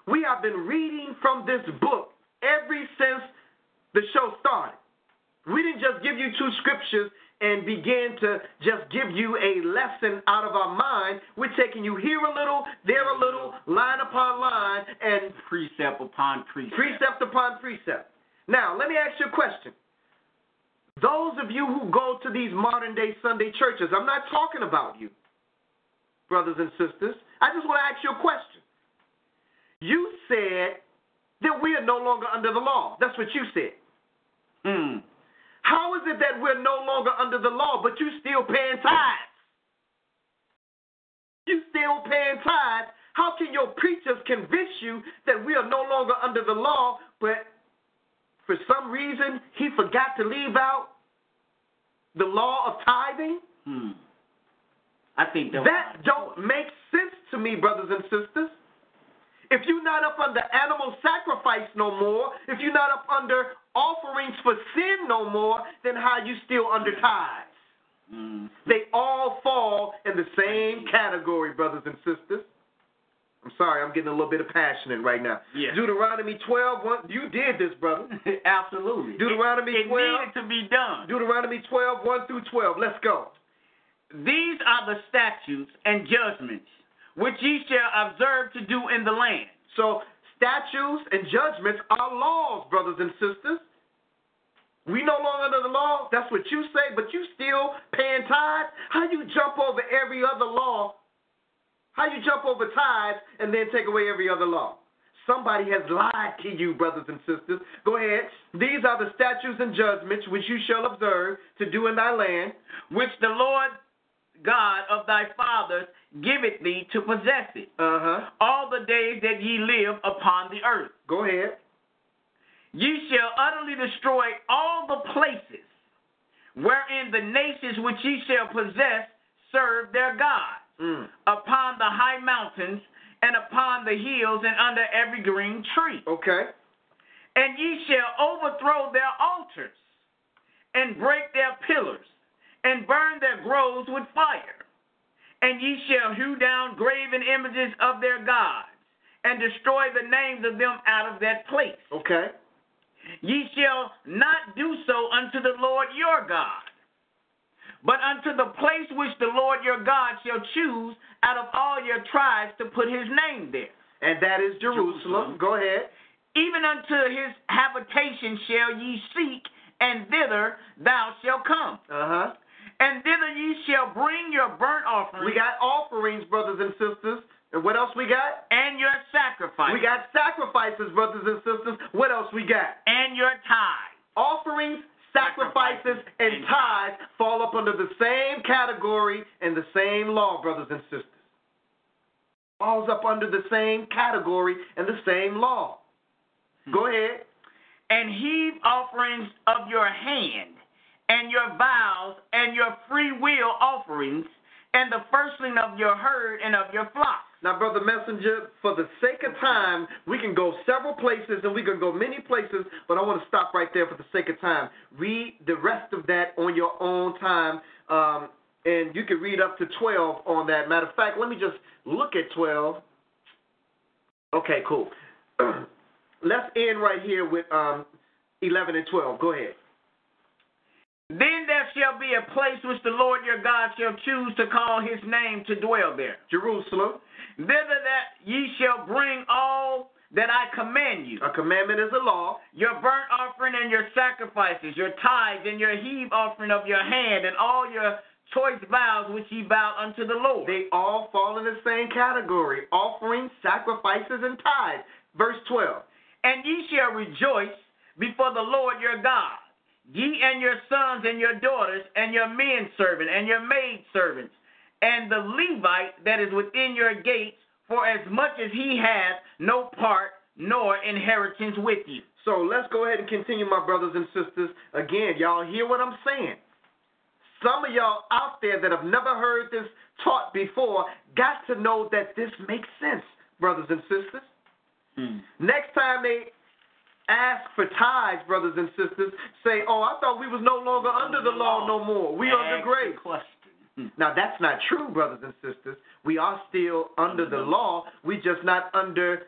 we have been reading from this book ever since the show started. We didn't just give you two scriptures and begin to just give you a lesson out of our mind. We're taking you here a little, there a little, line upon line, and Precept upon precept. precept upon precept. Now, let me ask you a question. Those of you who go to these modern day Sunday churches, I'm not talking about you, brothers and sisters. I just want to ask you a question. You said that we are no longer under the law. That's what you said. Hmm. How is it that we're no longer under the law, but you still paying tithes? You still paying tithes. How can your preachers convince you that we are no longer under the law, but for some reason he forgot to leave out the law of tithing? Hmm. I think that, That don't make sense to me, brothers and sisters. If you're not up under animal sacrifice no more, if you're not up under offerings for sin no more, then how you still under tithes? Hmm. They all fall in the same category, brothers and sisters. I'm sorry, I'm getting a little bit of passionate right now. Yeah. Deuteronomy 12, one, you did this, brother. [LAUGHS] Absolutely. Deuteronomy it, it 12. needed to be done. Deuteronomy 12, 1 through 12. Let's go. These are the statutes and judgments which ye shall observe to do in the land. So, statutes and judgments are laws, brothers and sisters. We no longer under the law. That's what you say, but you still paying tithes. How you jump over every other law? How you jump over tithes and then take away every other law? Somebody has lied to you, brothers and sisters. Go ahead. These are the statutes and judgments which you shall observe to do in thy land. which the Lord God of thy fathers giveth thee to possess it, Uh huh. all the days that ye live upon the earth. Go ahead. Ye shall utterly destroy all the places wherein the nations which ye shall possess serve their gods, Mm. upon the high mountains and upon the hills and under every green tree. Okay. And ye shall overthrow their altars, and break their pillars, and burn their groves with fire. And ye shall hew down graven images of their gods, and destroy the names of them out of that place. Okay. Ye shall not do so unto the Lord your God, but unto the place which the Lord your God shall choose out of all your tribes to put his name there. And that is Jerusalem. Jerusalem. Go ahead. Even unto his habitation shall ye seek, and thither thou shalt come. Uh huh. And thither ye shall bring your burnt offerings We got offerings, brothers and sisters. And what else we got? and your sacrifice We got sacrifices, brothers and sisters. What else we got? and your tithe. Offerings, sacrifices, and tithes fall up under the same category and the same law, brothers and sisters. Falls up under the same category and the same law. Hmm. Go ahead. and heave offerings of your hand, and your vows and your free will offerings and the firstling of your herd and of your flock. Now, Brother Messenger, for the sake of time, we can go several places and we can go many places, but I want to stop right there for the sake of time. Read the rest of that on your own time, um, and you can read up to 12 on that. Matter of fact, let me just look at 12. Okay, cool. [CLEARS THROAT] Let's end right here with um, 11 and 12. Go ahead. Then there shall be a place which the Lord your God shall choose to call his name to dwell there. Jerusalem. Thither that ye shall bring all that I command you. A commandment is a law. Your burnt offering and your sacrifices, your tithes and your heave offering of your hand, and all your choice vows which ye vow unto the Lord. They all fall in the same category offerings, sacrifices, and tithes. Verse 12. And ye shall rejoice before the Lord your God, ye and your sons and your daughters, and your men servant and your maid servants, and the Levite that is within your gates, for as much as he hath no part nor inheritance with you. So let's go ahead and continue, my brothers and sisters. Again, y'all hear what I'm saying. Some of y'all out there that have never heard this taught before got to know that this makes sense, brothers and sisters. Hmm. Next time they ask for tithes, brothers and sisters, say, "Oh, I thought we was no longer under the law no more. We under Ask grace." the question. Hmm. Now that's not true, brothers and sisters. We are still under the law. We just not under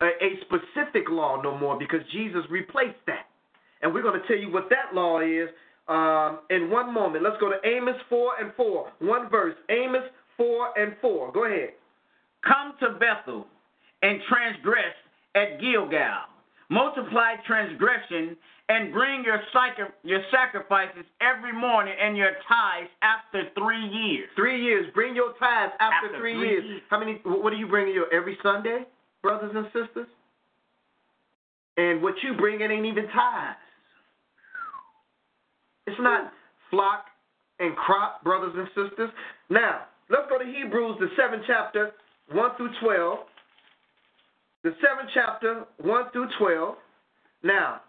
a, a specific law no more because Jesus replaced that. And we're going to tell you what that law is um, in one moment. Let's go to Amos 4 and 4. One verse. Amos 4 and 4. Go ahead. Come to Bethel and transgress at Gilgal. Multiply transgression and bring your, your sacrifices every morning and your tithes after three years. Three years. Bring your tithes after, After three, three years. years. How many? What do you bring in your every Sunday, brothers and sisters? And what you bring in ain't even tithes. It's not flock and crop, brothers and sisters. Now, let's go to Hebrews, the seventh chapter, 1 through 12. The seventh chapter, 1 through 12. Now,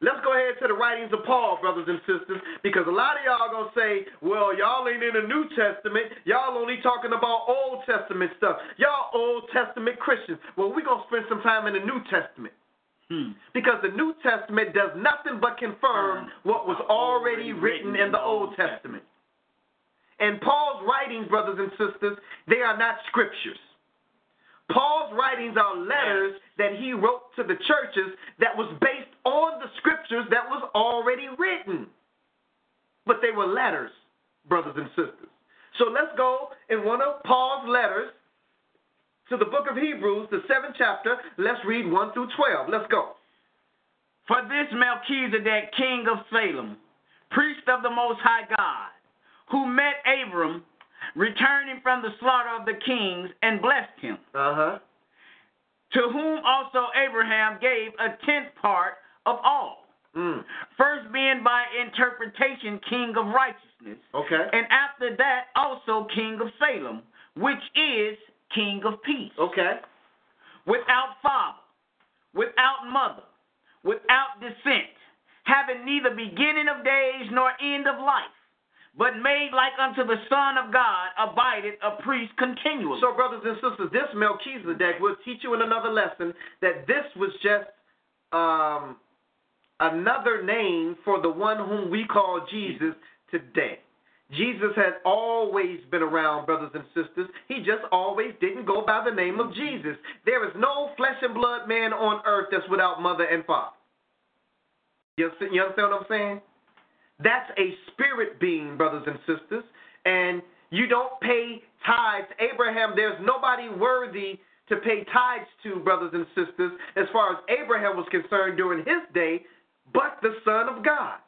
let's go ahead to the writings of Paul, brothers and sisters, because a lot of y'all going to say, well, y'all ain't in the New Testament. Y'all only talking about Old Testament stuff. Y'all Old Testament Christians. Well, we're going to spend some time in the New Testament. Hmm. Because the New Testament does nothing but confirm what was already written in the Old Testament. And Paul's writings, brothers and sisters, they are not scriptures. Paul's writings are letters that he wrote to the churches that was based on the scriptures that was already written. But they were letters, brothers and sisters. So let's go in one of Paul's letters to the book of Hebrews, the seventh chapter. Let's read 1 through 12. Let's go. For this Melchizedek, king of Salem, priest of the Most High God, who met Abram, returning from the slaughter of the kings, and blessed him, Uh huh. to whom also Abraham gave a tenth part of all, Mm. first being by interpretation king of righteousness, Okay. and after that also king of Salem, which is king of peace. Okay. without father, without mother, without descent, having neither beginning of days nor end of life, but made like unto the Son of God, abideth a priest continually. So, brothers and sisters, this Melchizedek will teach you in another lesson that this was just um, another name for the one whom we call Jesus today. Jesus has always been around, brothers and sisters. He just always didn't go by the name of Jesus. There is no flesh and blood man on earth that's without mother and father. You understand, you understand what I'm saying? That's a spirit being, brothers and sisters. And you don't pay tithes. Abraham, there's nobody worthy to pay tithes to, brothers and sisters, as far as Abraham was concerned during his day, but the Son of God.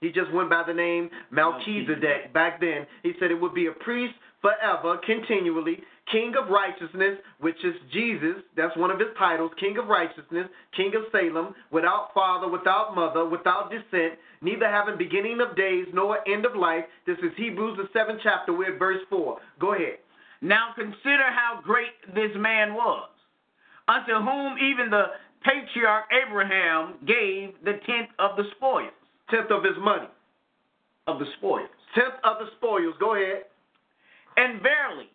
He just went by the name Melchizedek back then. He said it would be a priest forever, continually, King of righteousness, which is Jesus. That's one of his titles, King of righteousness, King of Salem, without father, without mother, without descent, neither having beginning of days nor end of life. This is Hebrews, the seventh chapter, we're at verse 4. Go ahead. Now consider how great this man was, unto whom even the patriarch Abraham gave the tenth of the spoils. Tenth of his money. Of the spoils. Tenth of the spoils. Go ahead. And verily,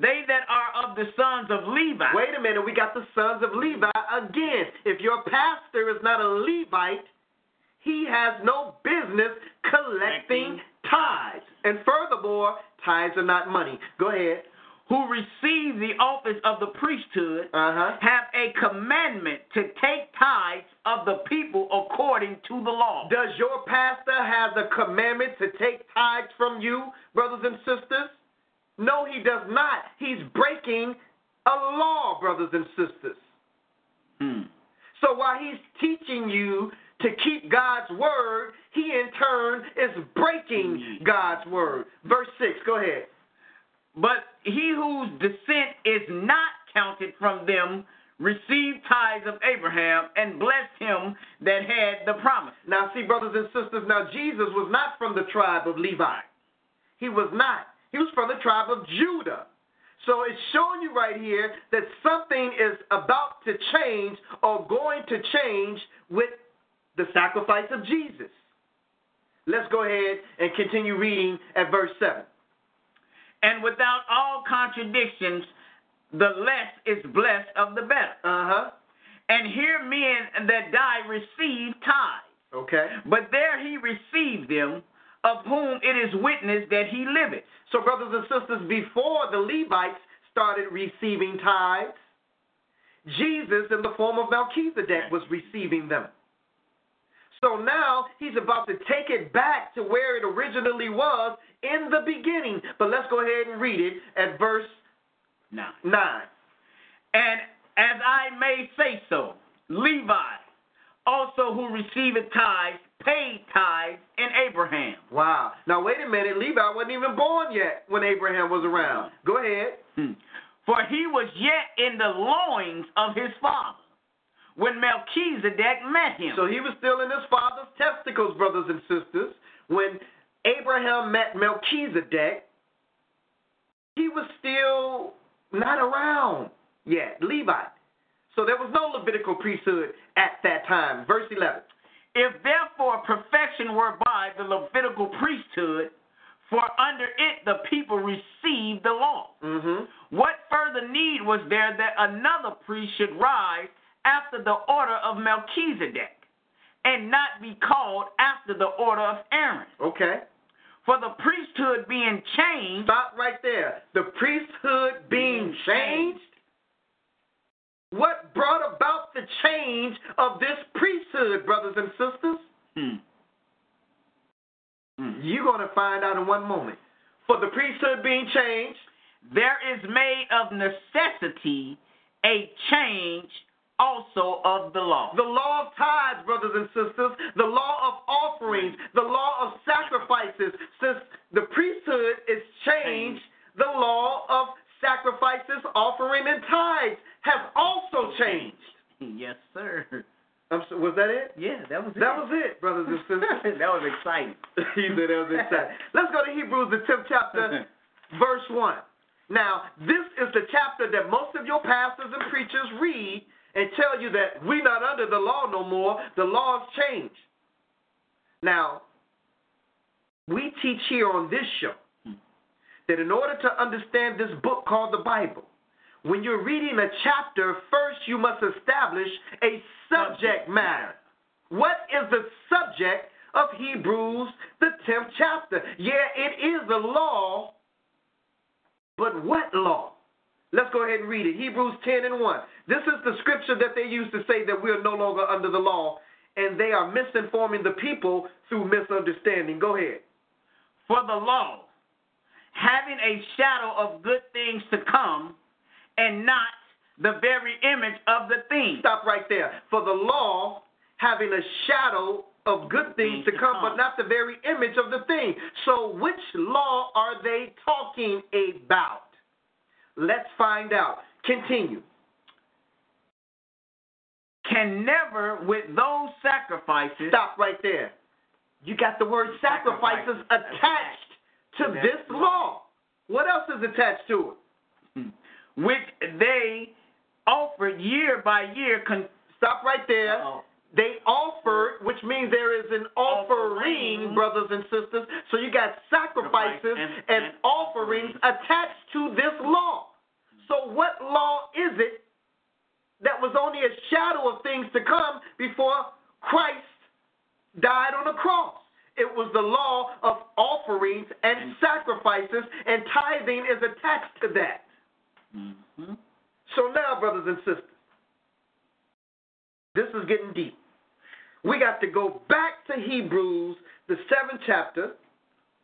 they that are of the sons of Levi. Wait a minute, we got the sons of Levi again. If your pastor is not a Levite, he has no business collecting tithes. And furthermore, tithes are not money. Go ahead. Who receive the office of the priesthood Uh huh. have a commandment to take tithes of the people according to the law. Does your pastor have the commandment to take tithes from you, brothers and sisters? No, he does not. He's breaking a law, brothers and sisters. Hmm. So while he's teaching you to keep God's word, he in turn is breaking God's word. Verse 6, go ahead. But he whose descent is not counted from them received tithes of Abraham and blessed him that had the promise. Now, see, brothers and sisters, now Jesus was not from the tribe of Levi. He was not. He was from the tribe of Judah. So it's showing you right here that something is about to change or going to change with the sacrifice of Jesus. Let's go ahead and continue reading at verse 7. And without all contradictions, the less is blessed of the better. Uh huh. And here men that die receive tithes. Okay. But there he received them, of whom it is witness that he liveth. So, brothers and sisters, before the Levites started receiving tithes, Jesus, in the form of Melchizedek, was receiving them. So now he's about to take it back to where it originally was in the beginning. But let's go ahead and read it at verse Now, 9. and as I may say so, Levi, also who receiveth tithes, paid tithes in Abraham. Wow. Now, wait a minute. Levi wasn't even born yet when Abraham was around. Go ahead. Hmm. For he was yet in the loins of his father when Melchizedek met him. So he was still in his father's testicles, brothers and sisters. When Abraham met Melchizedek, he was still not around yet, Levi. So there was no Levitical priesthood at that time. Verse 11. If therefore perfection were by the Levitical priesthood, for under it the people received the law, Mm-hmm. what further need was there that another priest should rise after the order of Melchizedek, and not be called after the order of Aaron? Okay. For the priesthood being changed, Stop right there. The priesthood being changed. What brought about the change of this priesthood, brothers and sisters? Hmm. Hmm. You're going to find out in one moment. For the priesthood being changed, there is made of necessity a change also of the law. the law of tithes, brothers and sisters, the law of offerings, the law of sacrifices. Since the priesthood is changed, the law of sacrifices, offering, and tithes has also changed. [LAUGHS] yes, sir. I'm so, was that it? Yeah, that was it. That was it, brothers and [LAUGHS] sisters. that was exciting. [LAUGHS] he said that was exciting. Let's go to Hebrews, the 10th chapter, verse 1. Now, this is the chapter that most of your pastors and preachers read and tell you that we're not under the law no more. The law has changed. Now, we teach here on this show hmm. that in order to understand this book called the Bible, when you're reading a chapter, first you must establish a subject matter. What is the subject of Hebrews, the 10th chapter? Yeah, it is the law, but what law? Let's go ahead and read it. Hebrews 10 and 1. This is the scripture that they used to say that we are no longer under the law, and they are misinforming the people through misunderstanding. Go ahead. For the law, having a shadow of good things to come, and not the very image of the thing. Stop right there. For the law having a shadow of good things mm, to come, but not the very image of the thing. So, which law are they talking about? Let's find out. Continue. Can never, with those sacrifices, Stop right there. You got the word sacrifices Sacrifices attached to to this law. What else is attached to it? Which they offered year by year. Con- Stop right there. Uh-oh. they offered, which means there is an offering, Offering. brothers and sisters. So you got sacrifices And- and, and offerings attached to this law. So what law is it that was only a shadow of things to come before Christ died on the cross? It was the law of offerings And- sacrifices, and tithing is attached to that. Mhm. So now, brothers and sisters, this is getting deep. We got to go back to Hebrews, the seventh chapter.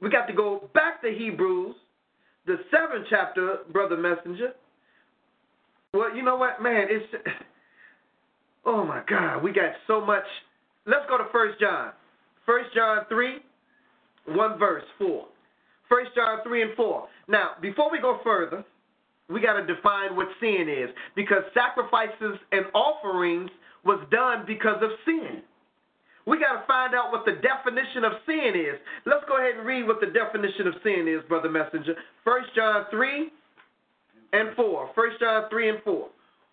We got to go back to Hebrews, the seventh chapter, brother messenger. Well, you know what, man? It's [SIGHS] oh my God, we got so much. Let's go to First John. First John three, one verse four. First John three and four. Now, before we go further, we got to define what sin is because sacrifices and offerings was done because of sin. We got to find out what the definition of sin is. Let's go ahead and read what the definition of sin is, brother messenger. First John 3 and 4. First John 3 and 4.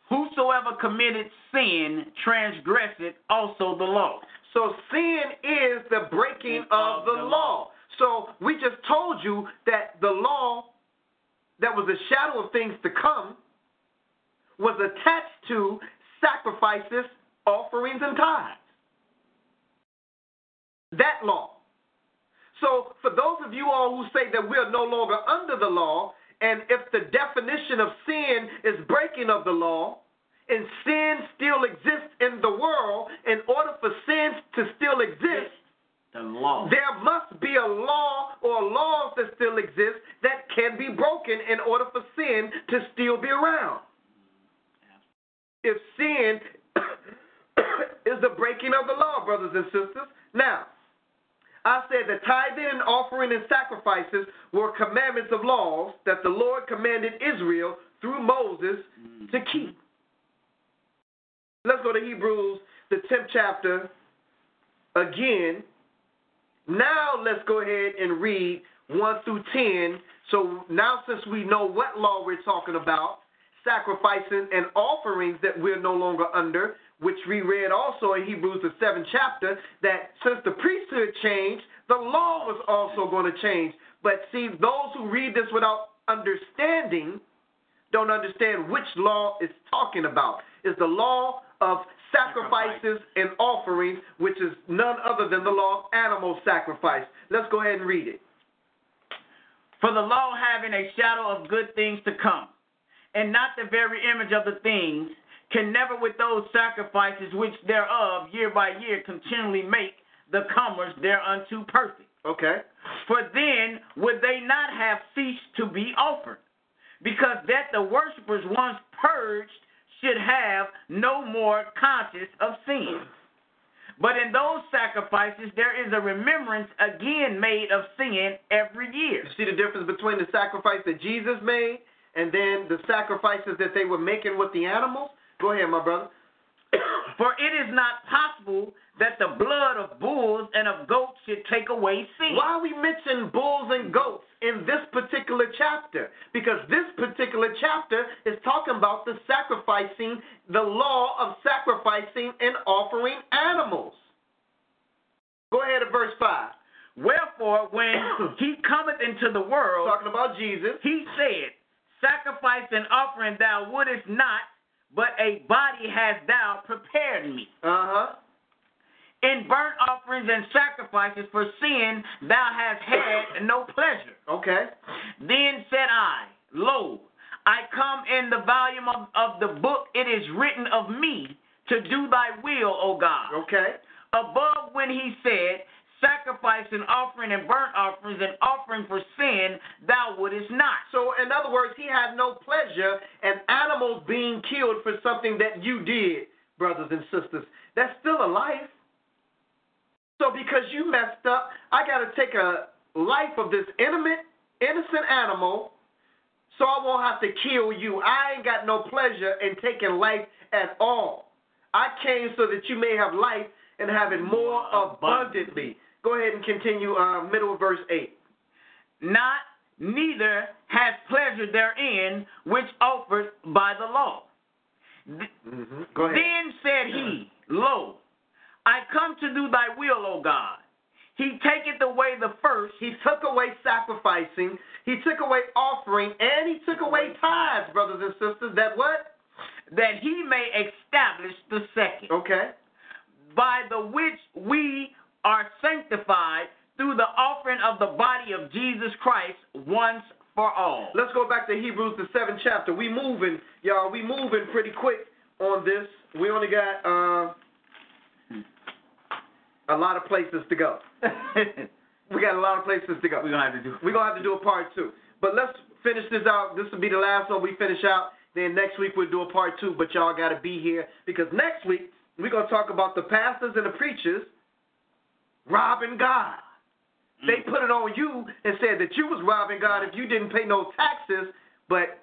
Whosoever committed sin transgresseth also the law. So sin is the breaking of the law. So we just told you that the law that was a shadow of things to come was attached to sacrifices, offerings, and tithes. That law. So for those of you all who say that we are no longer under the law, and if the definition of sin is breaking of the law, and sin still exists in the world, in order for sin to still exist, The law. there must be a law or laws that still exist that can be broken in order for sin to still be around. If sin [COUGHS] is the breaking of the law, brothers and sisters. Now, I said that tithing and offering and sacrifices were commandments of laws that the Lord commanded Israel through Moses to mm. keep. Let's go to Hebrews, the 10th chapter, again. Now let's go ahead and read 1 through 10. So now, since we know what law we're talking about, sacrificing and offerings that we're no longer under, which we read also in Hebrews, the 7th chapter, that since the priesthood changed, the law was also going to change. But see, those who read this without understanding don't understand which law it's talking about. Is the law of sacrifices and offerings, which is none other than the law of animal sacrifice. Let's go ahead and read it. For the law having a shadow of good things to come, and not the very image of the things, can never with those sacrifices which thereof year by year continually make the comers thereunto perfect. Okay. For then would they not have ceased to be offered, because that the worshippers once purged should have no more conscience of sin. But in those sacrifices there is a remembrance again made of sin every year. You see the difference between the sacrifice that Jesus made and then the sacrifices that they were making with the animals? Go ahead, my brother. [COUGHS] For it is not possible that the blood of bulls and of goats should take away sin. Why are we mention bulls and goats in this particular chapter? Because this particular chapter is talking about the sacrificing, the law of sacrificing and offering animals. Go ahead to verse 5. Wherefore, when [COUGHS] he cometh into the world, Talking about Jesus. he said, Sacrifice and offering thou wouldest not, but a body hast thou prepared me. Uh huh. In burnt offerings and sacrifices for sin thou hast had no pleasure. Okay. Then said I, Lo, I come in the volume of, of the book it is written of me to do thy will, O God. Okay. Above when he said, Sacrifice and offering and burnt offerings and offering for sin thou wouldest not. So, in other words, he had no pleasure in animals being killed for something that you did, brothers and sisters. That's still a life. So, because you messed up, I got to take a life of this intimate, innocent animal so I won't have to kill you. I ain't got no pleasure in taking life at all. I came so that you may have life and have it more abundantly. Go ahead and continue, uh, middle of verse 8. Not neither has pleasure therein which offered by the law. Th- Mm-hmm. Go ahead. Then said he, Lo, to do thy will, O God. He taketh away the first. He took away sacrificing. He took away offering, and he took away tithes, brothers and sisters. That what? That he may establish the second. Okay. By the which we are sanctified through the offering of the body of Jesus Christ once for all. Let's go back to Hebrews the seventh chapter. We moving, y'all. We moving pretty quick on this. We only got uh, a lot of places to go. [LAUGHS] we got a lot of places to go. We're gonna have to do. We're gonna have to do a part two. But let's finish this out. This will be the last one we finish out. Then next week we'll do a part two. But y'all gotta be here because next week we're gonna talk about the pastors and the preachers robbing God. Mm. They put it on you and said that you was robbing God if you didn't pay no taxes, but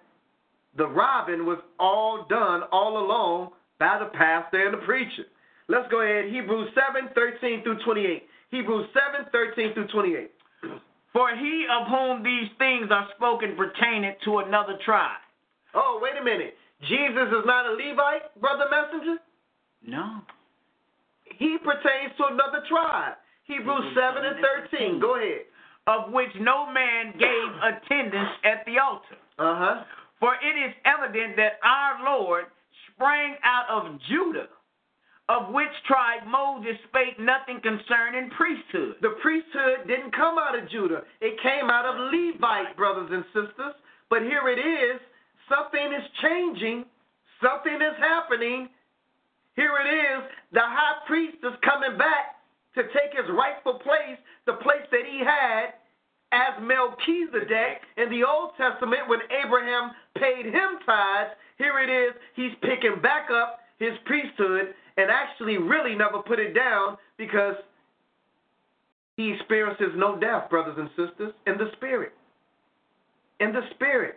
the robbing was all done all along by the pastor and the preacher. Let's go ahead. Hebrews 7, 13 through 28. Hebrews 7, 13 through 28. For he of whom these things are spoken pertaineth to another tribe. Oh, wait a minute. Jesus is not a Levite, brother messenger? No. He pertains to another tribe. Hebrews 7 and 13. Go ahead. Of which no man gave attendance at the altar. Uh huh. For it is evident that our Lord sprang out of Judah, of which tribe Moses spake nothing concerning priesthood. The priesthood didn't come out of Judah, it came out of Levite, brothers and sisters. But here it is something is changing, something is happening. Here it is the high priest is coming back to take his rightful place, the place that he had as Melchizedek in the Old Testament when Abraham paid him tithes. Here it is, he's picking back up his priesthood and actually really never put it down because he experiences no death, brothers and sisters, in the spirit. In the spirit.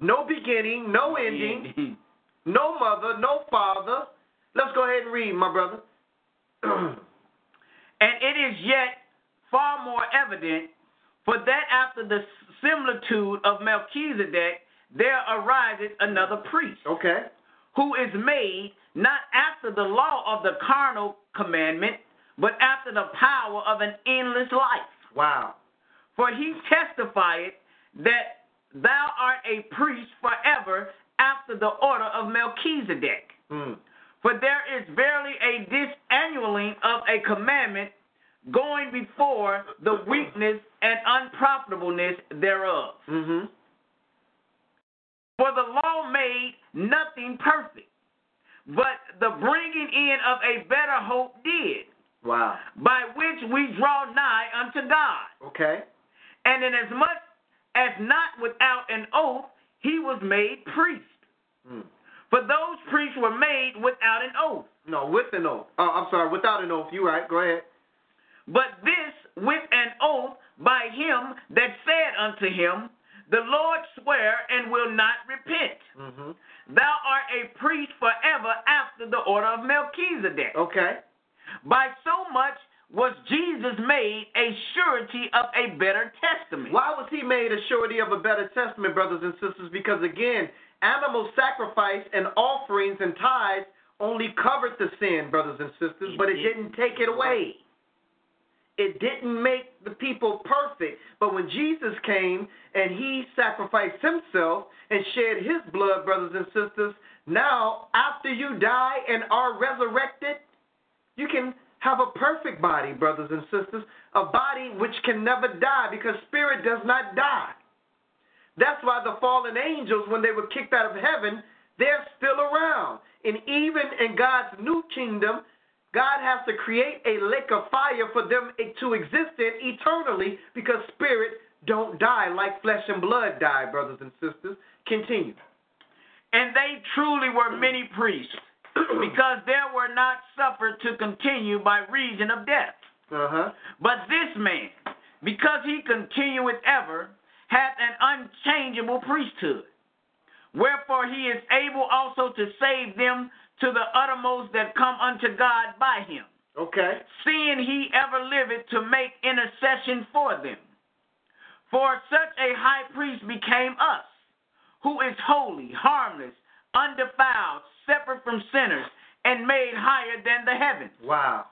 No beginning, no ending, mm-hmm. no mother, no father. Let's go ahead and read, my brother. [CLEARS THROAT] And it is yet far more evident, for that after the similitude of Melchizedek, there arises another priest, okay. who is made not after the law of the carnal commandment, but after the power of an endless life. Wow. For he testifieth that thou art a priest forever after the order of Melchizedek. Mm. For there is verily a disannuling of a commandment going before the weakness and unprofitableness thereof. Mm-hmm. For the law made nothing perfect, but the bringing in of a better hope did, Wow. by which we draw nigh unto God. Okay. And inasmuch as not without an oath he was made priest. Mm. For those priests were made without an oath. No, with an oath. Oh, I'm sorry, without an oath. You're right. Go ahead. But this with an oath by him that said unto him, The Lord swear and will not repent. Mm-hmm. Thou art a priest forever after the order of Melchizedek. Okay. By so much was Jesus made a surety of a better testament. Why was he made a surety of a better testament, brothers and sisters? Because again, animal sacrifice and offerings and tithes only covered the sin, brothers and sisters, but it didn't take it away. It didn't make the people perfect. But when Jesus came and he sacrificed himself and shed his blood, brothers and sisters, now after you die and are resurrected, you can have a perfect body, brothers and sisters, a body which can never die because spirit does not die. That's why the fallen angels, when they were kicked out of heaven, they're still around. And even in God's new kingdom, God has to create a lake of fire for them to exist in eternally because spirit don't die like flesh and blood die, brothers and sisters. Continue. And they truly were many priests, [CLEARS THROAT] because there were not suffered to continue by reason of death. Uh huh. But this man, because he continueth ever, hath an unchangeable priesthood. Wherefore he is able also to save them to the uttermost that come unto God by him, Okay. seeing he ever liveth to make intercession for them. For such a high priest became us, who is holy, harmless, undefiled, separate from sinners, and made higher than the heavens. Wow.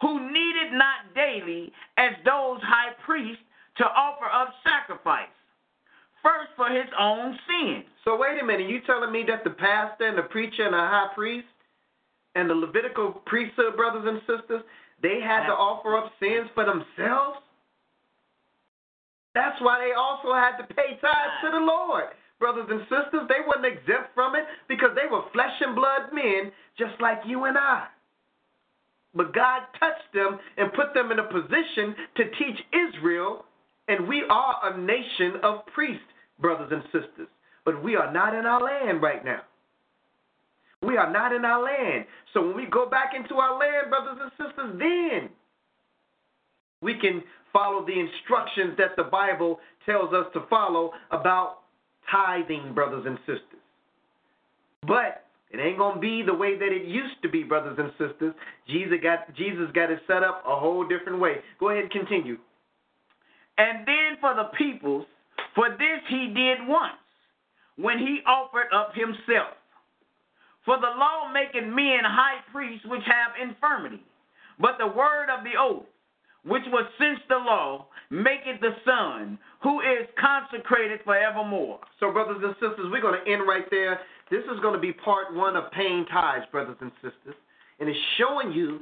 who needed not daily as those high priests to offer up sacrifice, first for his own sin. So wait a minute, you telling me that the pastor and the preacher and the high priest and the Levitical priesthood brothers and sisters, they had to offer up sins for themselves? That's why they also had to pay tithes to the Lord. Brothers and sisters, they weren't exempt from it because they were flesh and blood men just like you and I. But God touched them and put them in a position to teach Israel, and we are a nation of priests, brothers and sisters. But we are not in our land right now. We are not in our land. So when we go back into our land, brothers and sisters, then we can follow the instructions that the Bible tells us to follow about tithing, brothers and sisters. But it ain't gonna be the way that it used to be, brothers and sisters. Jesus got Jesus got it set up a whole different way. Go ahead and continue. And then for the peoples, for this he did once, when he offered up himself. For the law making men high priests which have infirmity, but the word of the oath which was since the law, maketh the Son, who is consecrated forevermore. So, brothers and sisters, we're going to end right there. This is going to be part one of paying tithes, brothers and sisters. And it's showing you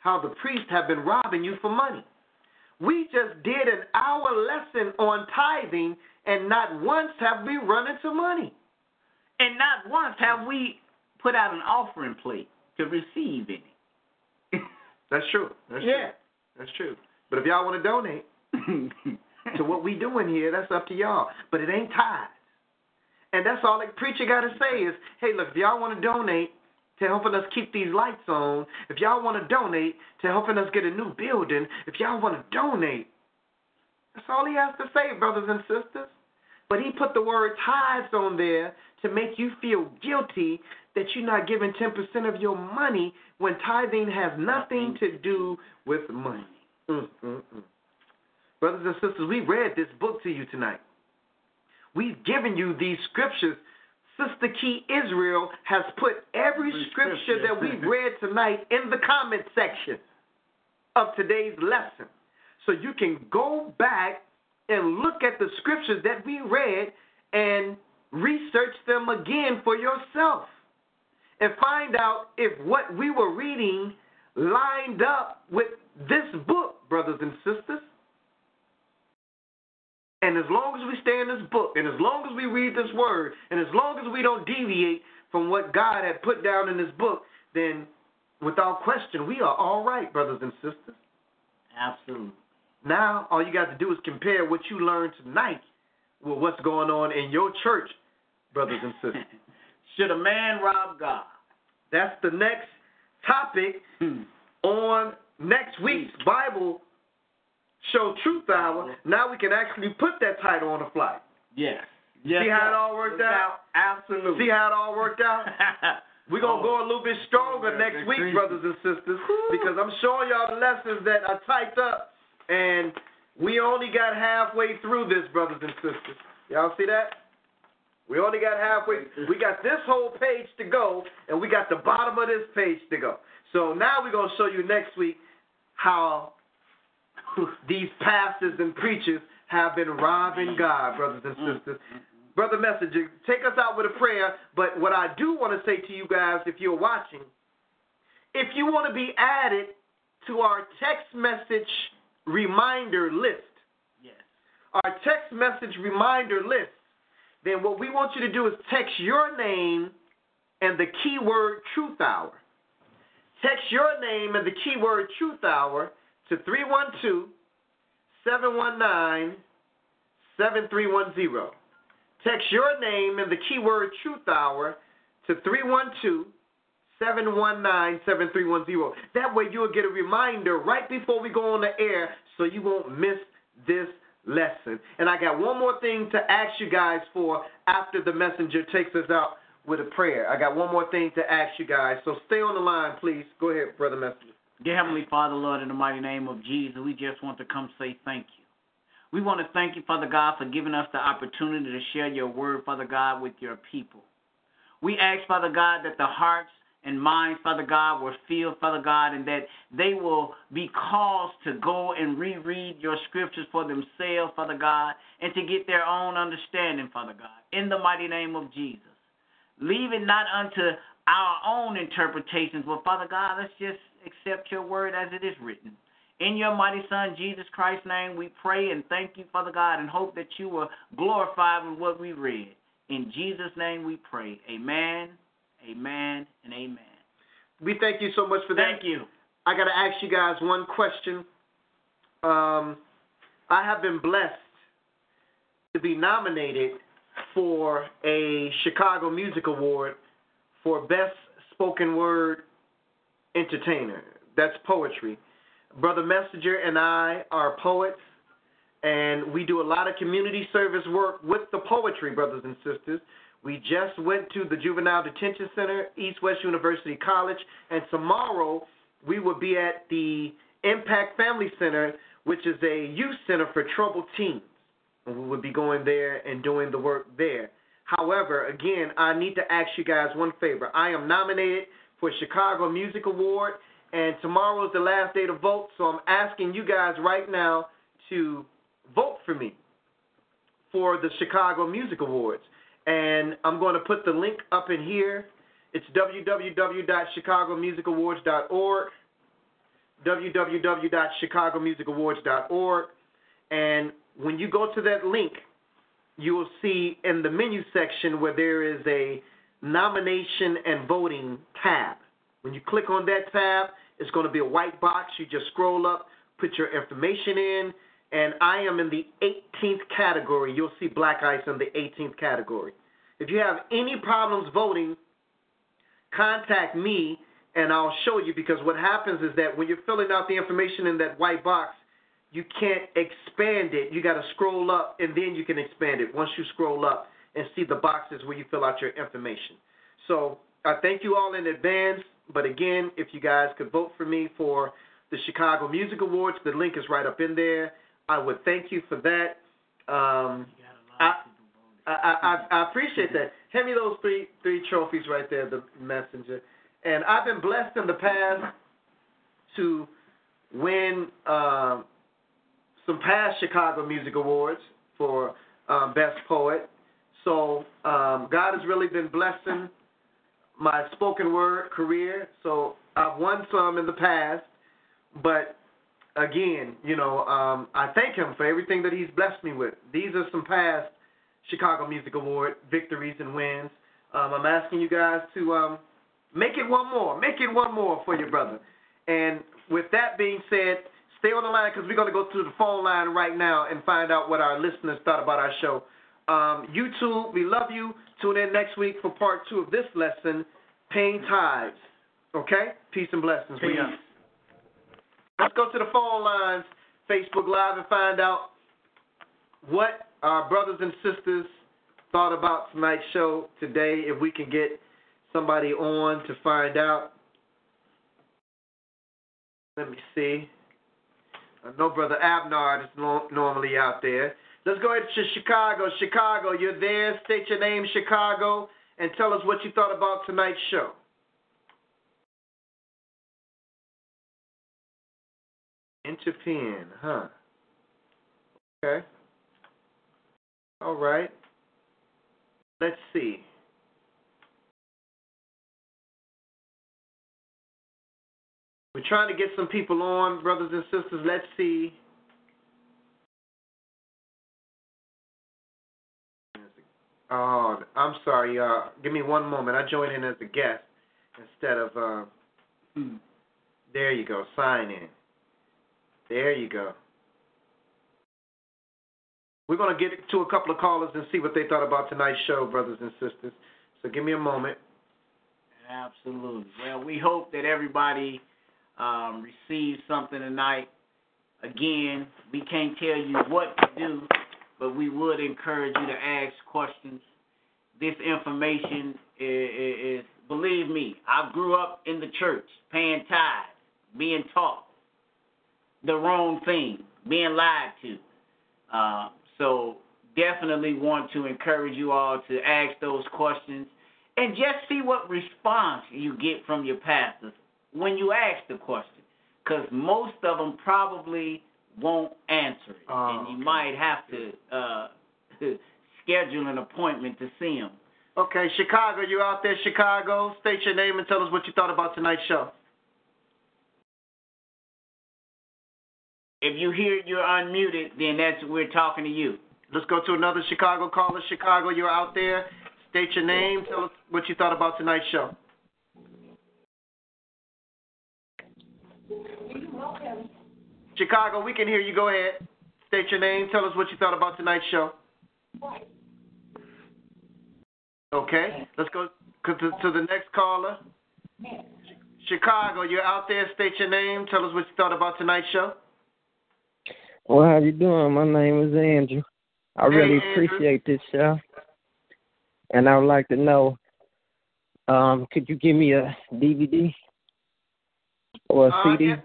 how the priests have been robbing you for money. We just did an hour lesson on tithing, and not once have we run into money. And not once have we put out an offering plate to receive any. [LAUGHS] That's true. That's yeah. true. That's true. But if y'all want to donate [LAUGHS] to what we doing here, that's up to y'all. But it ain't tithes. And that's all the preacher got to say is, hey, look, if y'all want to donate to helping us keep these lights on, if y'all want to donate to helping us get a new building, if y'all want to donate, that's all he has to say, brothers and sisters. But he put the word tithes on there to make you feel guilty that you're not giving 10% of your money when tithing has nothing to do with money. Mm-mm-mm. Brothers and sisters, we read this book to you tonight. We've given you these scriptures. Sister Key Israel has put every scripture that we've read tonight in the comment section of today's lesson. So you can go back and look at the scriptures that we read and research them again for yourself and find out if what we were reading lined up with this book, brothers and sisters. And as long as we stay in this book, and as long as we read this word, and as long as we don't deviate from what God had put down in this book, then without question, we are all right, brothers and sisters. Absolutely. Now, all you got to do is compare what you learned tonight with what's going on in your church, brothers and sisters. [LAUGHS] Should a man rob God? That's the next topic Hmm. on next week's Bible show Truth Hour. Now we can actually put that title on the fly. Yes. yes See how it all worked out? [LAUGHS] Absolutely. See how it all worked out? We're going to go a little bit stronger Oh, next week, brothers and sisters, because I'm showing y'all the lessons that are typed up, and we only got halfway through this, brothers and sisters. Y'all see that? We only got halfway. We got this whole page to go, and we got the bottom of this page to go. So now we're going to show you next week how [LAUGHS] these pastors and preachers have been robbing God, brothers and sisters. Brother Messenger, take us out with a prayer. But what I do want to say to you guys, if you're watching, if you want to be added to our text message reminder list, yes. our text message reminder list, then what we want you to do is text your name and the keyword truth hour. Text your name and the keyword truth hour to 312 719 7310. Text your name and the keyword truth hour to 312 719 7310. That way you'll get a reminder right before we go on the air so you won't miss this lesson. And I got one more thing to ask you guys for after the messenger takes us out with a prayer. I got one more thing to ask you guys. So stay on the line, please. Go ahead, Brother Messenger. Dear Heavenly Father, Lord, in the mighty name of Jesus, we just want to come say thank you. We want to thank you, Father God, for giving us the opportunity to share your word, Father God, with your people. We ask, Father God, that the hearts and minds, Father God, were filled, Father God, and that they will be caused to go and reread your scriptures for themselves, Father God, and to get their own understanding, Father God, in the mighty name of Jesus. Leave it not unto our own interpretations, but Father God, let's just accept your word as it is written. In your mighty Son, Jesus Christ's name, we pray and thank you, Father God, and hope that you will glorify with what we read. In Jesus' name we pray. Amen, amen, and amen. We thank you so much for that. Thank you. I got to ask you guys one question. Um, I have been blessed to be nominated for a Chicago Music Award for Best Spoken Word Entertainer. That's poetry. Brother Messenger and I are poets, and we do a lot of community service work with the poetry, brothers and sisters. We just went to the Juvenile Detention Center, East West University College, and tomorrow we will be at the Impact Family Center, which is a youth center for troubled teens. And we will be going there and doing the work there. However, again, I need to ask you guys one favor. I am nominated for Chicago Music Award, and tomorrow is the last day to vote, so I'm asking you guys right now to vote for me for the Chicago Music Awards. And I'm going to put the link up in here. It's www.chicagomusicawards.org, www.chicagomusicawards.org. And when you go to that link, you will see in the menu section where there is a nomination and voting tab. When you click on that tab, it's going to be a white box. You just scroll up, put your information in, and I am in the 18th category. You'll see Black Ice in the 18th category. If you have any problems voting, contact me and I'll show you because what happens is that when you're filling out the information in that white box, you can't expand it. You got to scroll up and then you can expand it once you scroll up and see the boxes where you fill out your information. So I thank you all in advance. But again, if you guys could vote for me for the Chicago Music Awards, the link is right up in there. I would thank you for that. Um, I, I, I, I appreciate that. Hand me those three three trophies right there, the messenger. And I've been blessed in the past to win um, some past Chicago Music Awards for um, Best Poet. So um, God has really been blessing my spoken word career. So I've won some in the past, but again, you know, um, I thank him for everything that he's blessed me with. These are some past Chicago Music Award victories and wins. Um, I'm asking you guys to um, make it one more. Make it one more for your brother. And with that being said, stay on the line because we're going to go to the phone line right now and find out what our listeners thought about our show. Um, YouTube, we love you. Tune in next week for part two of this lesson, Paying Tithes. Okay? Peace and blessings. Peace. Let's go to the phone lines, Facebook Live, and find out what our brothers and sisters thought about tonight's show today. If we can get somebody on to find out. Let me see. I know Brother Abnard is no- normally out there. Let's go ahead to Chicago. Chicago, you're there. State your name, Chicago, and tell us what you thought about tonight's show. Interpen, huh? Okay. All right. Let's see. We're trying to get some people on, brothers and sisters. Let's see. Oh, I'm sorry. Uh, give me one moment. I joined in as a guest instead of. Uh, Hmm. there you go. Sign in. There you go. We're going to get to a couple of callers and see what they thought about tonight's show, brothers and sisters. So give me a moment. Absolutely. Well, we hope that everybody um, receives something tonight. Again, we can't tell you what to do, but we would encourage you to ask questions. This information is, is believe me, I grew up in the church, paying tithes, being taught the wrong thing, being lied to. Uh, so definitely want to encourage you all to ask those questions and just see what response you get from your pastors when you ask the question, because most of them probably won't answer it, Oh, and you okay. might have to uh, [LAUGHS] schedule an appointment to see them. Okay, Chicago, you out there, Chicago? State your name and tell us what you thought about tonight's show. If you hear you're unmuted, then that's we're talking to you. Let's go to another Chicago caller. Chicago, you're out there. State your name. Tell us what you thought about tonight's show. Chicago, we can hear you. Go ahead. State your name. Tell us what you thought about tonight's show. Okay, let's go to, to the next caller. Chicago, you're out there. State your name. Tell us what you thought about tonight's show. Well, how you doing? My name is Andrew. I really appreciate this show, and I would like to know, um, could you give me a DVD or a Uh, CD? yeah,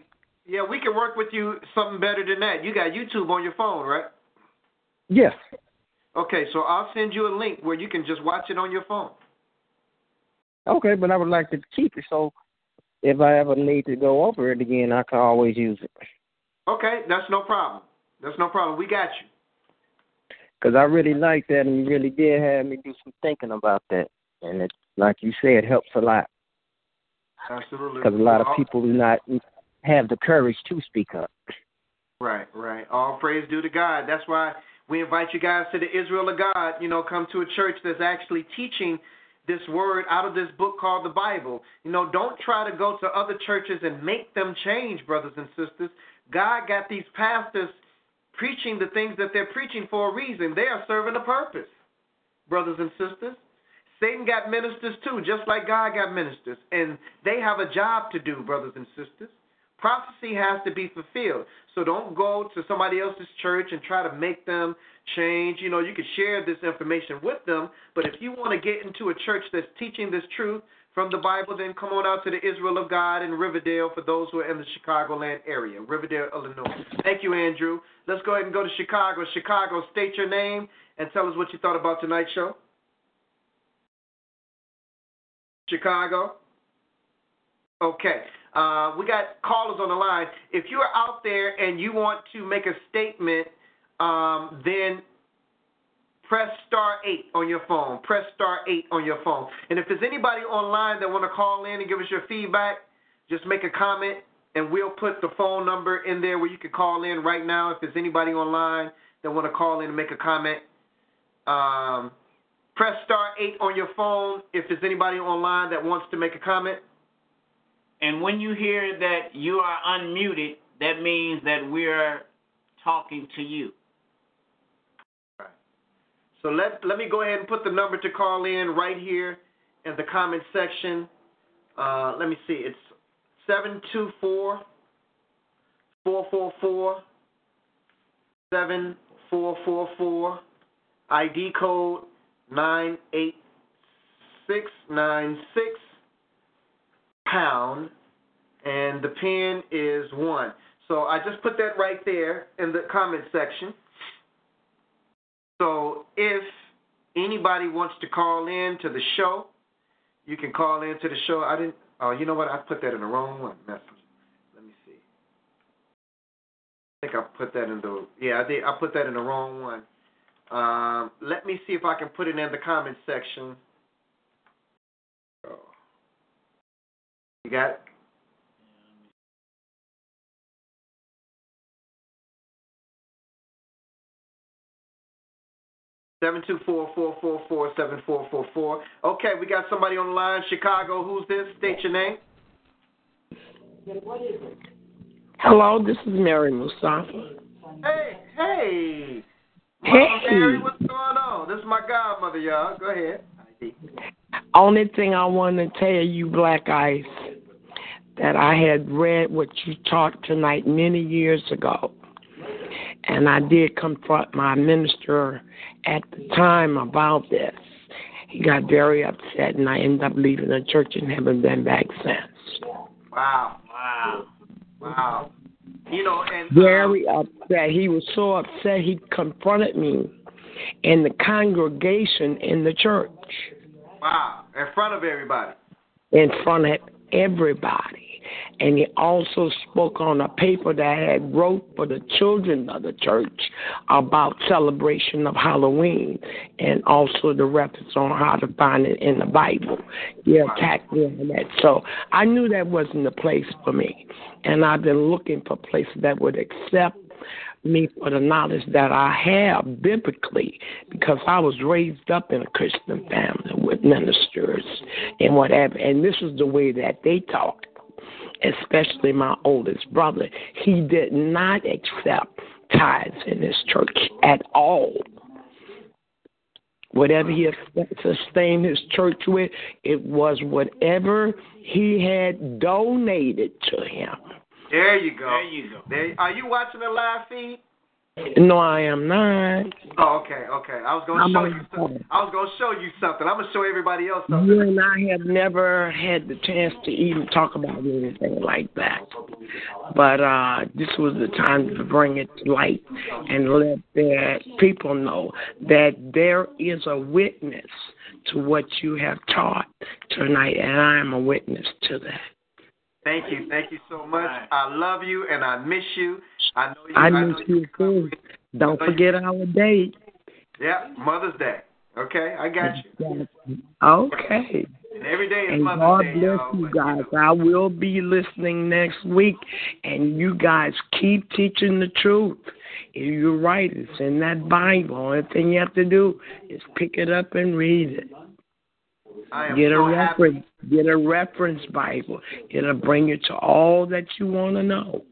yeah, we can work with you something better than that. You got YouTube on your phone, right? Yes. Okay, so I'll send you a link where you can just watch it on your phone. Okay, but I would like to keep it so if I ever need to go over it again, I can always use it. Okay, that's no problem. That's no problem. We got you. Because I really like that, and you really did have me do some thinking about that. And it, like you said, it helps a lot Absolutely. because a lot of people do not have the courage to speak up. Right, right. All praise due to God. That's why we invite you guys to the Israel of God. You know, come to a church that's actually teaching this word out of this book called the Bible. You know, don't try to go to other churches and make them change, brothers and sisters. God got these pastors preaching the things that they're preaching for a reason. They are serving a purpose, brothers and sisters. Satan got ministers too, just like God got ministers. And they have a job to do, brothers and sisters. Prophecy has to be fulfilled. So don't go to somebody else's church and try to make them change. You know, you can share this information with them, but if you want to get into a church that's teaching this truth from the Bible, then come on out to the Israel of God in Riverdale for those who are in the Chicagoland area, Riverdale, Illinois. Thank you, Andrew. Let's go ahead and go to Chicago. Chicago, state your name and tell us what you thought about tonight's show. Chicago. Okay. Uh, we got callers on the line. If you're out there and you want to make a statement, um, then press star eight on your phone. Press star eight on your phone. And if there's anybody online that want to call in and give us your feedback, just make a comment, and we'll put the phone number in there where you can call in right now. If there's anybody online that want to call in and make a comment, um, press star eight on your phone. If there's anybody online that wants to make a comment. And when you hear that you are unmuted, that means that we're talking to you. So let let me go ahead and put the number to call in right here in the comment section. Uh, let me see. It's 724 444 7444. ID code 98696 pound. And the pin is 1. So I just put that right there in the comment section. So if anybody wants to call in to the show, you can call in to the show. I didn't. Oh, you know what? I put that in the wrong one. Message. Let me see. I think I put that in the. Yeah, I did. I put that in the wrong one. Um, let me see if I can put it in the comment section. You got Seven two four four four four seven four four four. Okay, we got somebody on the line. Chicago. Who's this? State your name. Hello, this is Mary Mustafa. Hey, hey. Hey. Mama Mary, what's going on? This is my godmother, y'all. Go ahead. Only thing I want to tell you, Black Ice, that I had read what you taught tonight many years ago. And I did confront my minister at the time about this. He got very upset, and I ended up leaving the church and haven't been back since. Wow. Wow. Wow. You know, and um, Very upset. He was so upset he confronted me in the congregation in the church. Wow. In front of everybody. in front of everybody. And he also spoke on a paper that I had wrote for the children of the church about celebration of Halloween and also the reference on how to find it in the Bible. He attacked me on that. So I knew that wasn't the place for me. And I've been looking for places that would accept me for the knowledge that I have biblically because I was raised up in a Christian family with ministers and whatever. And this is the way that they taught, especially my oldest brother. He did not accept tithes in his church at all. Whatever he sustained his church with, it was whatever he had donated to him. There you go. There you go. There, are you watching the live feed? No, I am not. Oh, okay, okay. I was gonna I'm show you. Something. I was gonna show you something. I'm gonna show everybody else something. You and I have never had the chance to even talk about anything like that. But uh this was the time to bring it to light and let the people know that there is a witness to what you have taught tonight, and I am a witness to that. Thank you, thank you so much. I love you and I miss you. I know you. I know miss you too. Don't forget our date. Yeah, Mother's Day. Okay, I got you. Okay. And every day is And Mother's God Day, bless y'all. you but, guys. know. I will be listening next week, and you guys keep teaching the truth. If You're right. It's in that Bible. Only thing you have to do is pick it up and read it. I am Get a so happy. reference. Get a reference Bible. It'll bring you to all that you want to know.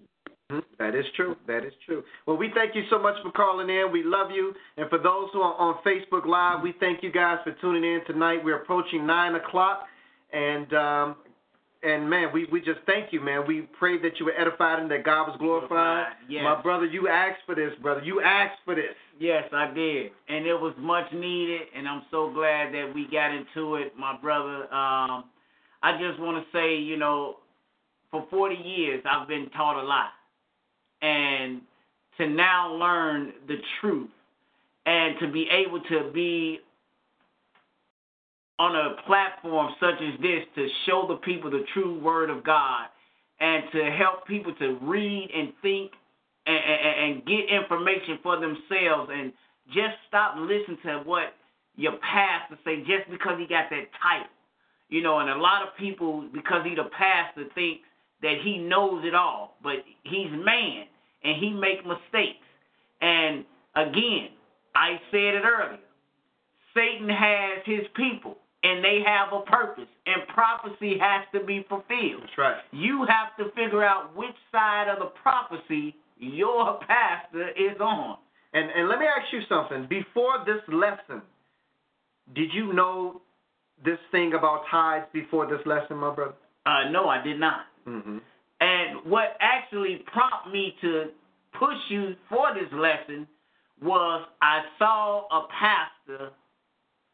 Mhm. That is true. That is true. Well, we thank you so much for calling in. We love you. And for those who are on Facebook Live, we thank you guys for tuning in tonight. We're approaching nine o'clock, and um, and man, we we just thank you, man. We pray that you were edified and that God was glorified. Glorified, yes. My brother, you asked for this, brother. You asked for this. Yes, I did, and it was much needed, and I'm so glad that we got into it, my brother. Um, I just want to say, you know, for 40 years I've been taught a lot, and to now learn the truth, and to be able to be on a platform such as this to show the people the true word of God, and to help people to read and think and, and, and get information for themselves and just stop listening to what your pastor say just because he got that title. You know, and a lot of people, because he the pastor, think that he knows it all, but he's man and he make mistakes. And again, I said it earlier. Satan has his people and they have a purpose and prophecy has to be fulfilled. That's right. You have to figure out which side of the prophecy your pastor is on. And and let me ask you something. Before this lesson, did you know this thing about tithes before this lesson, my brother? Uh, no, I did not. Mm-hmm. And what actually prompted me to push you for this lesson was I saw a pastor,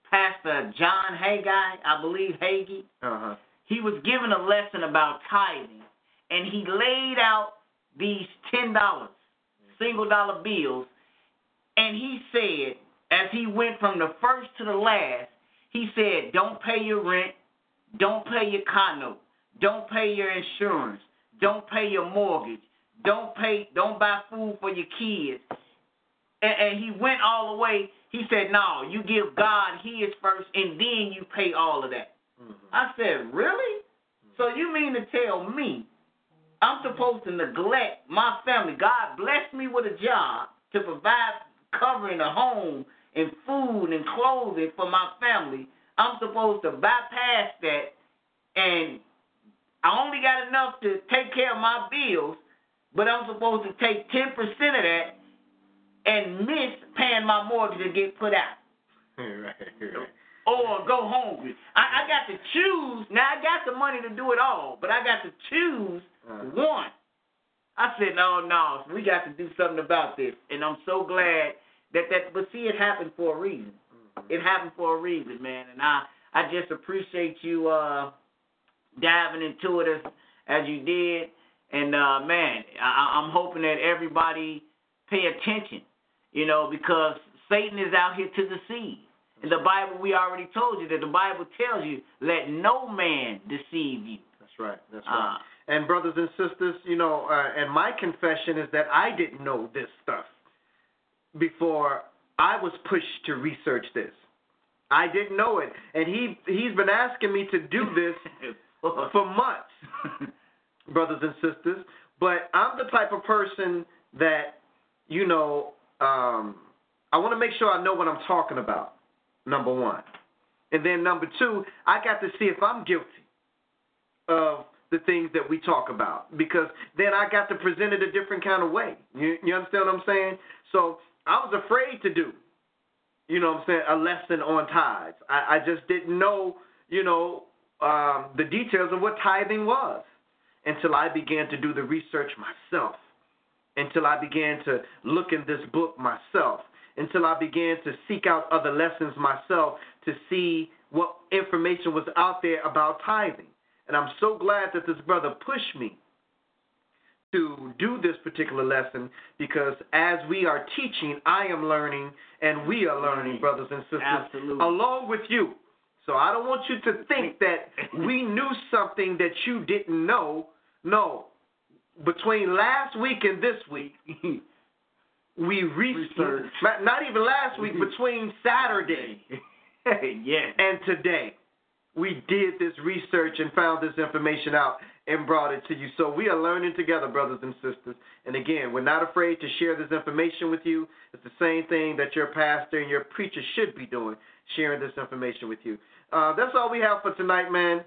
Pastor John Haggai, I believe Hagee. Uh huh. He was given a lesson about tithing, and he laid out these ten dollars, single dollar bills, and he said, as he went from the first to the last, he said, "Don't pay your rent, don't pay your condo, don't pay your insurance, don't pay your mortgage, don't pay, don't buy food for your kids." And, and he went all the way. He said, "No, you give God His first, and then you pay all of that." Mm-hmm. I said, "Really? So you mean to tell me I'm supposed to neglect my family? God blessed me with a job to provide covering a home and food and clothing for my family. I'm supposed to bypass that, and I only got enough to take care of my bills, but I'm supposed to take ten percent of that and miss paying my mortgage and get put out." [LAUGHS] right, right. or go hungry. I, I got to choose. Now I got the money to do it all, but I got to choose Uh-huh. one. I said, no, no, we got to do something about this, and I'm so glad that that. But see, it happened for a reason. It happened for a reason, man, and I I just appreciate you uh diving into it as as you did, and uh man, I, I'm hoping that everybody pay attention, you know, because Satan is out here to deceive. In the Bible, we already told you that the Bible tells you, let no man deceive you. That's right. That's Uh, right. And brothers and sisters, you know, uh, and my confession is that I didn't know this stuff before I was pushed to research this. I didn't know it, and he he's been asking me to do this [LAUGHS] for months, [LAUGHS] brothers and sisters. But I'm the type of person that, you know, um, I want to make sure I know what I'm talking about. Number one, and then number two, I got to see if I'm guilty of the things that we talk about because then I got to present it a different kind of way. You, you understand what I'm saying? So I was afraid to do, you know what I'm saying, a lesson on tithes. I, I just didn't know, you know, um, the details of what tithing was until I began to do the research myself, until I began to look in this book myself, until I began to seek out other lessons myself to see what information was out there about tithing. And I'm so glad that this brother pushed me to do this particular lesson because as we are teaching, I am learning and we are learning, brothers and sisters, Absolutely. along with you. So I don't want you to think that we [LAUGHS] knew something that you didn't know. No. Between last week and this week, [LAUGHS] we researched, Research. not even last week, [LAUGHS] between Saturday yes. and today, we did this research and found this information out and brought it to you. So we are learning together, brothers and sisters. And again, we're not afraid to share this information with you. It's the same thing that your pastor and your preacher should be doing, sharing this information with you. Uh, that's all we have for tonight, man.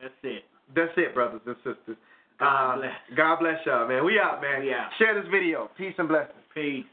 That's it. That's it, brothers and sisters. God Uh, bless. God bless y'all, man. We out, man. We out. Share this video. Peace and blessings. Peace.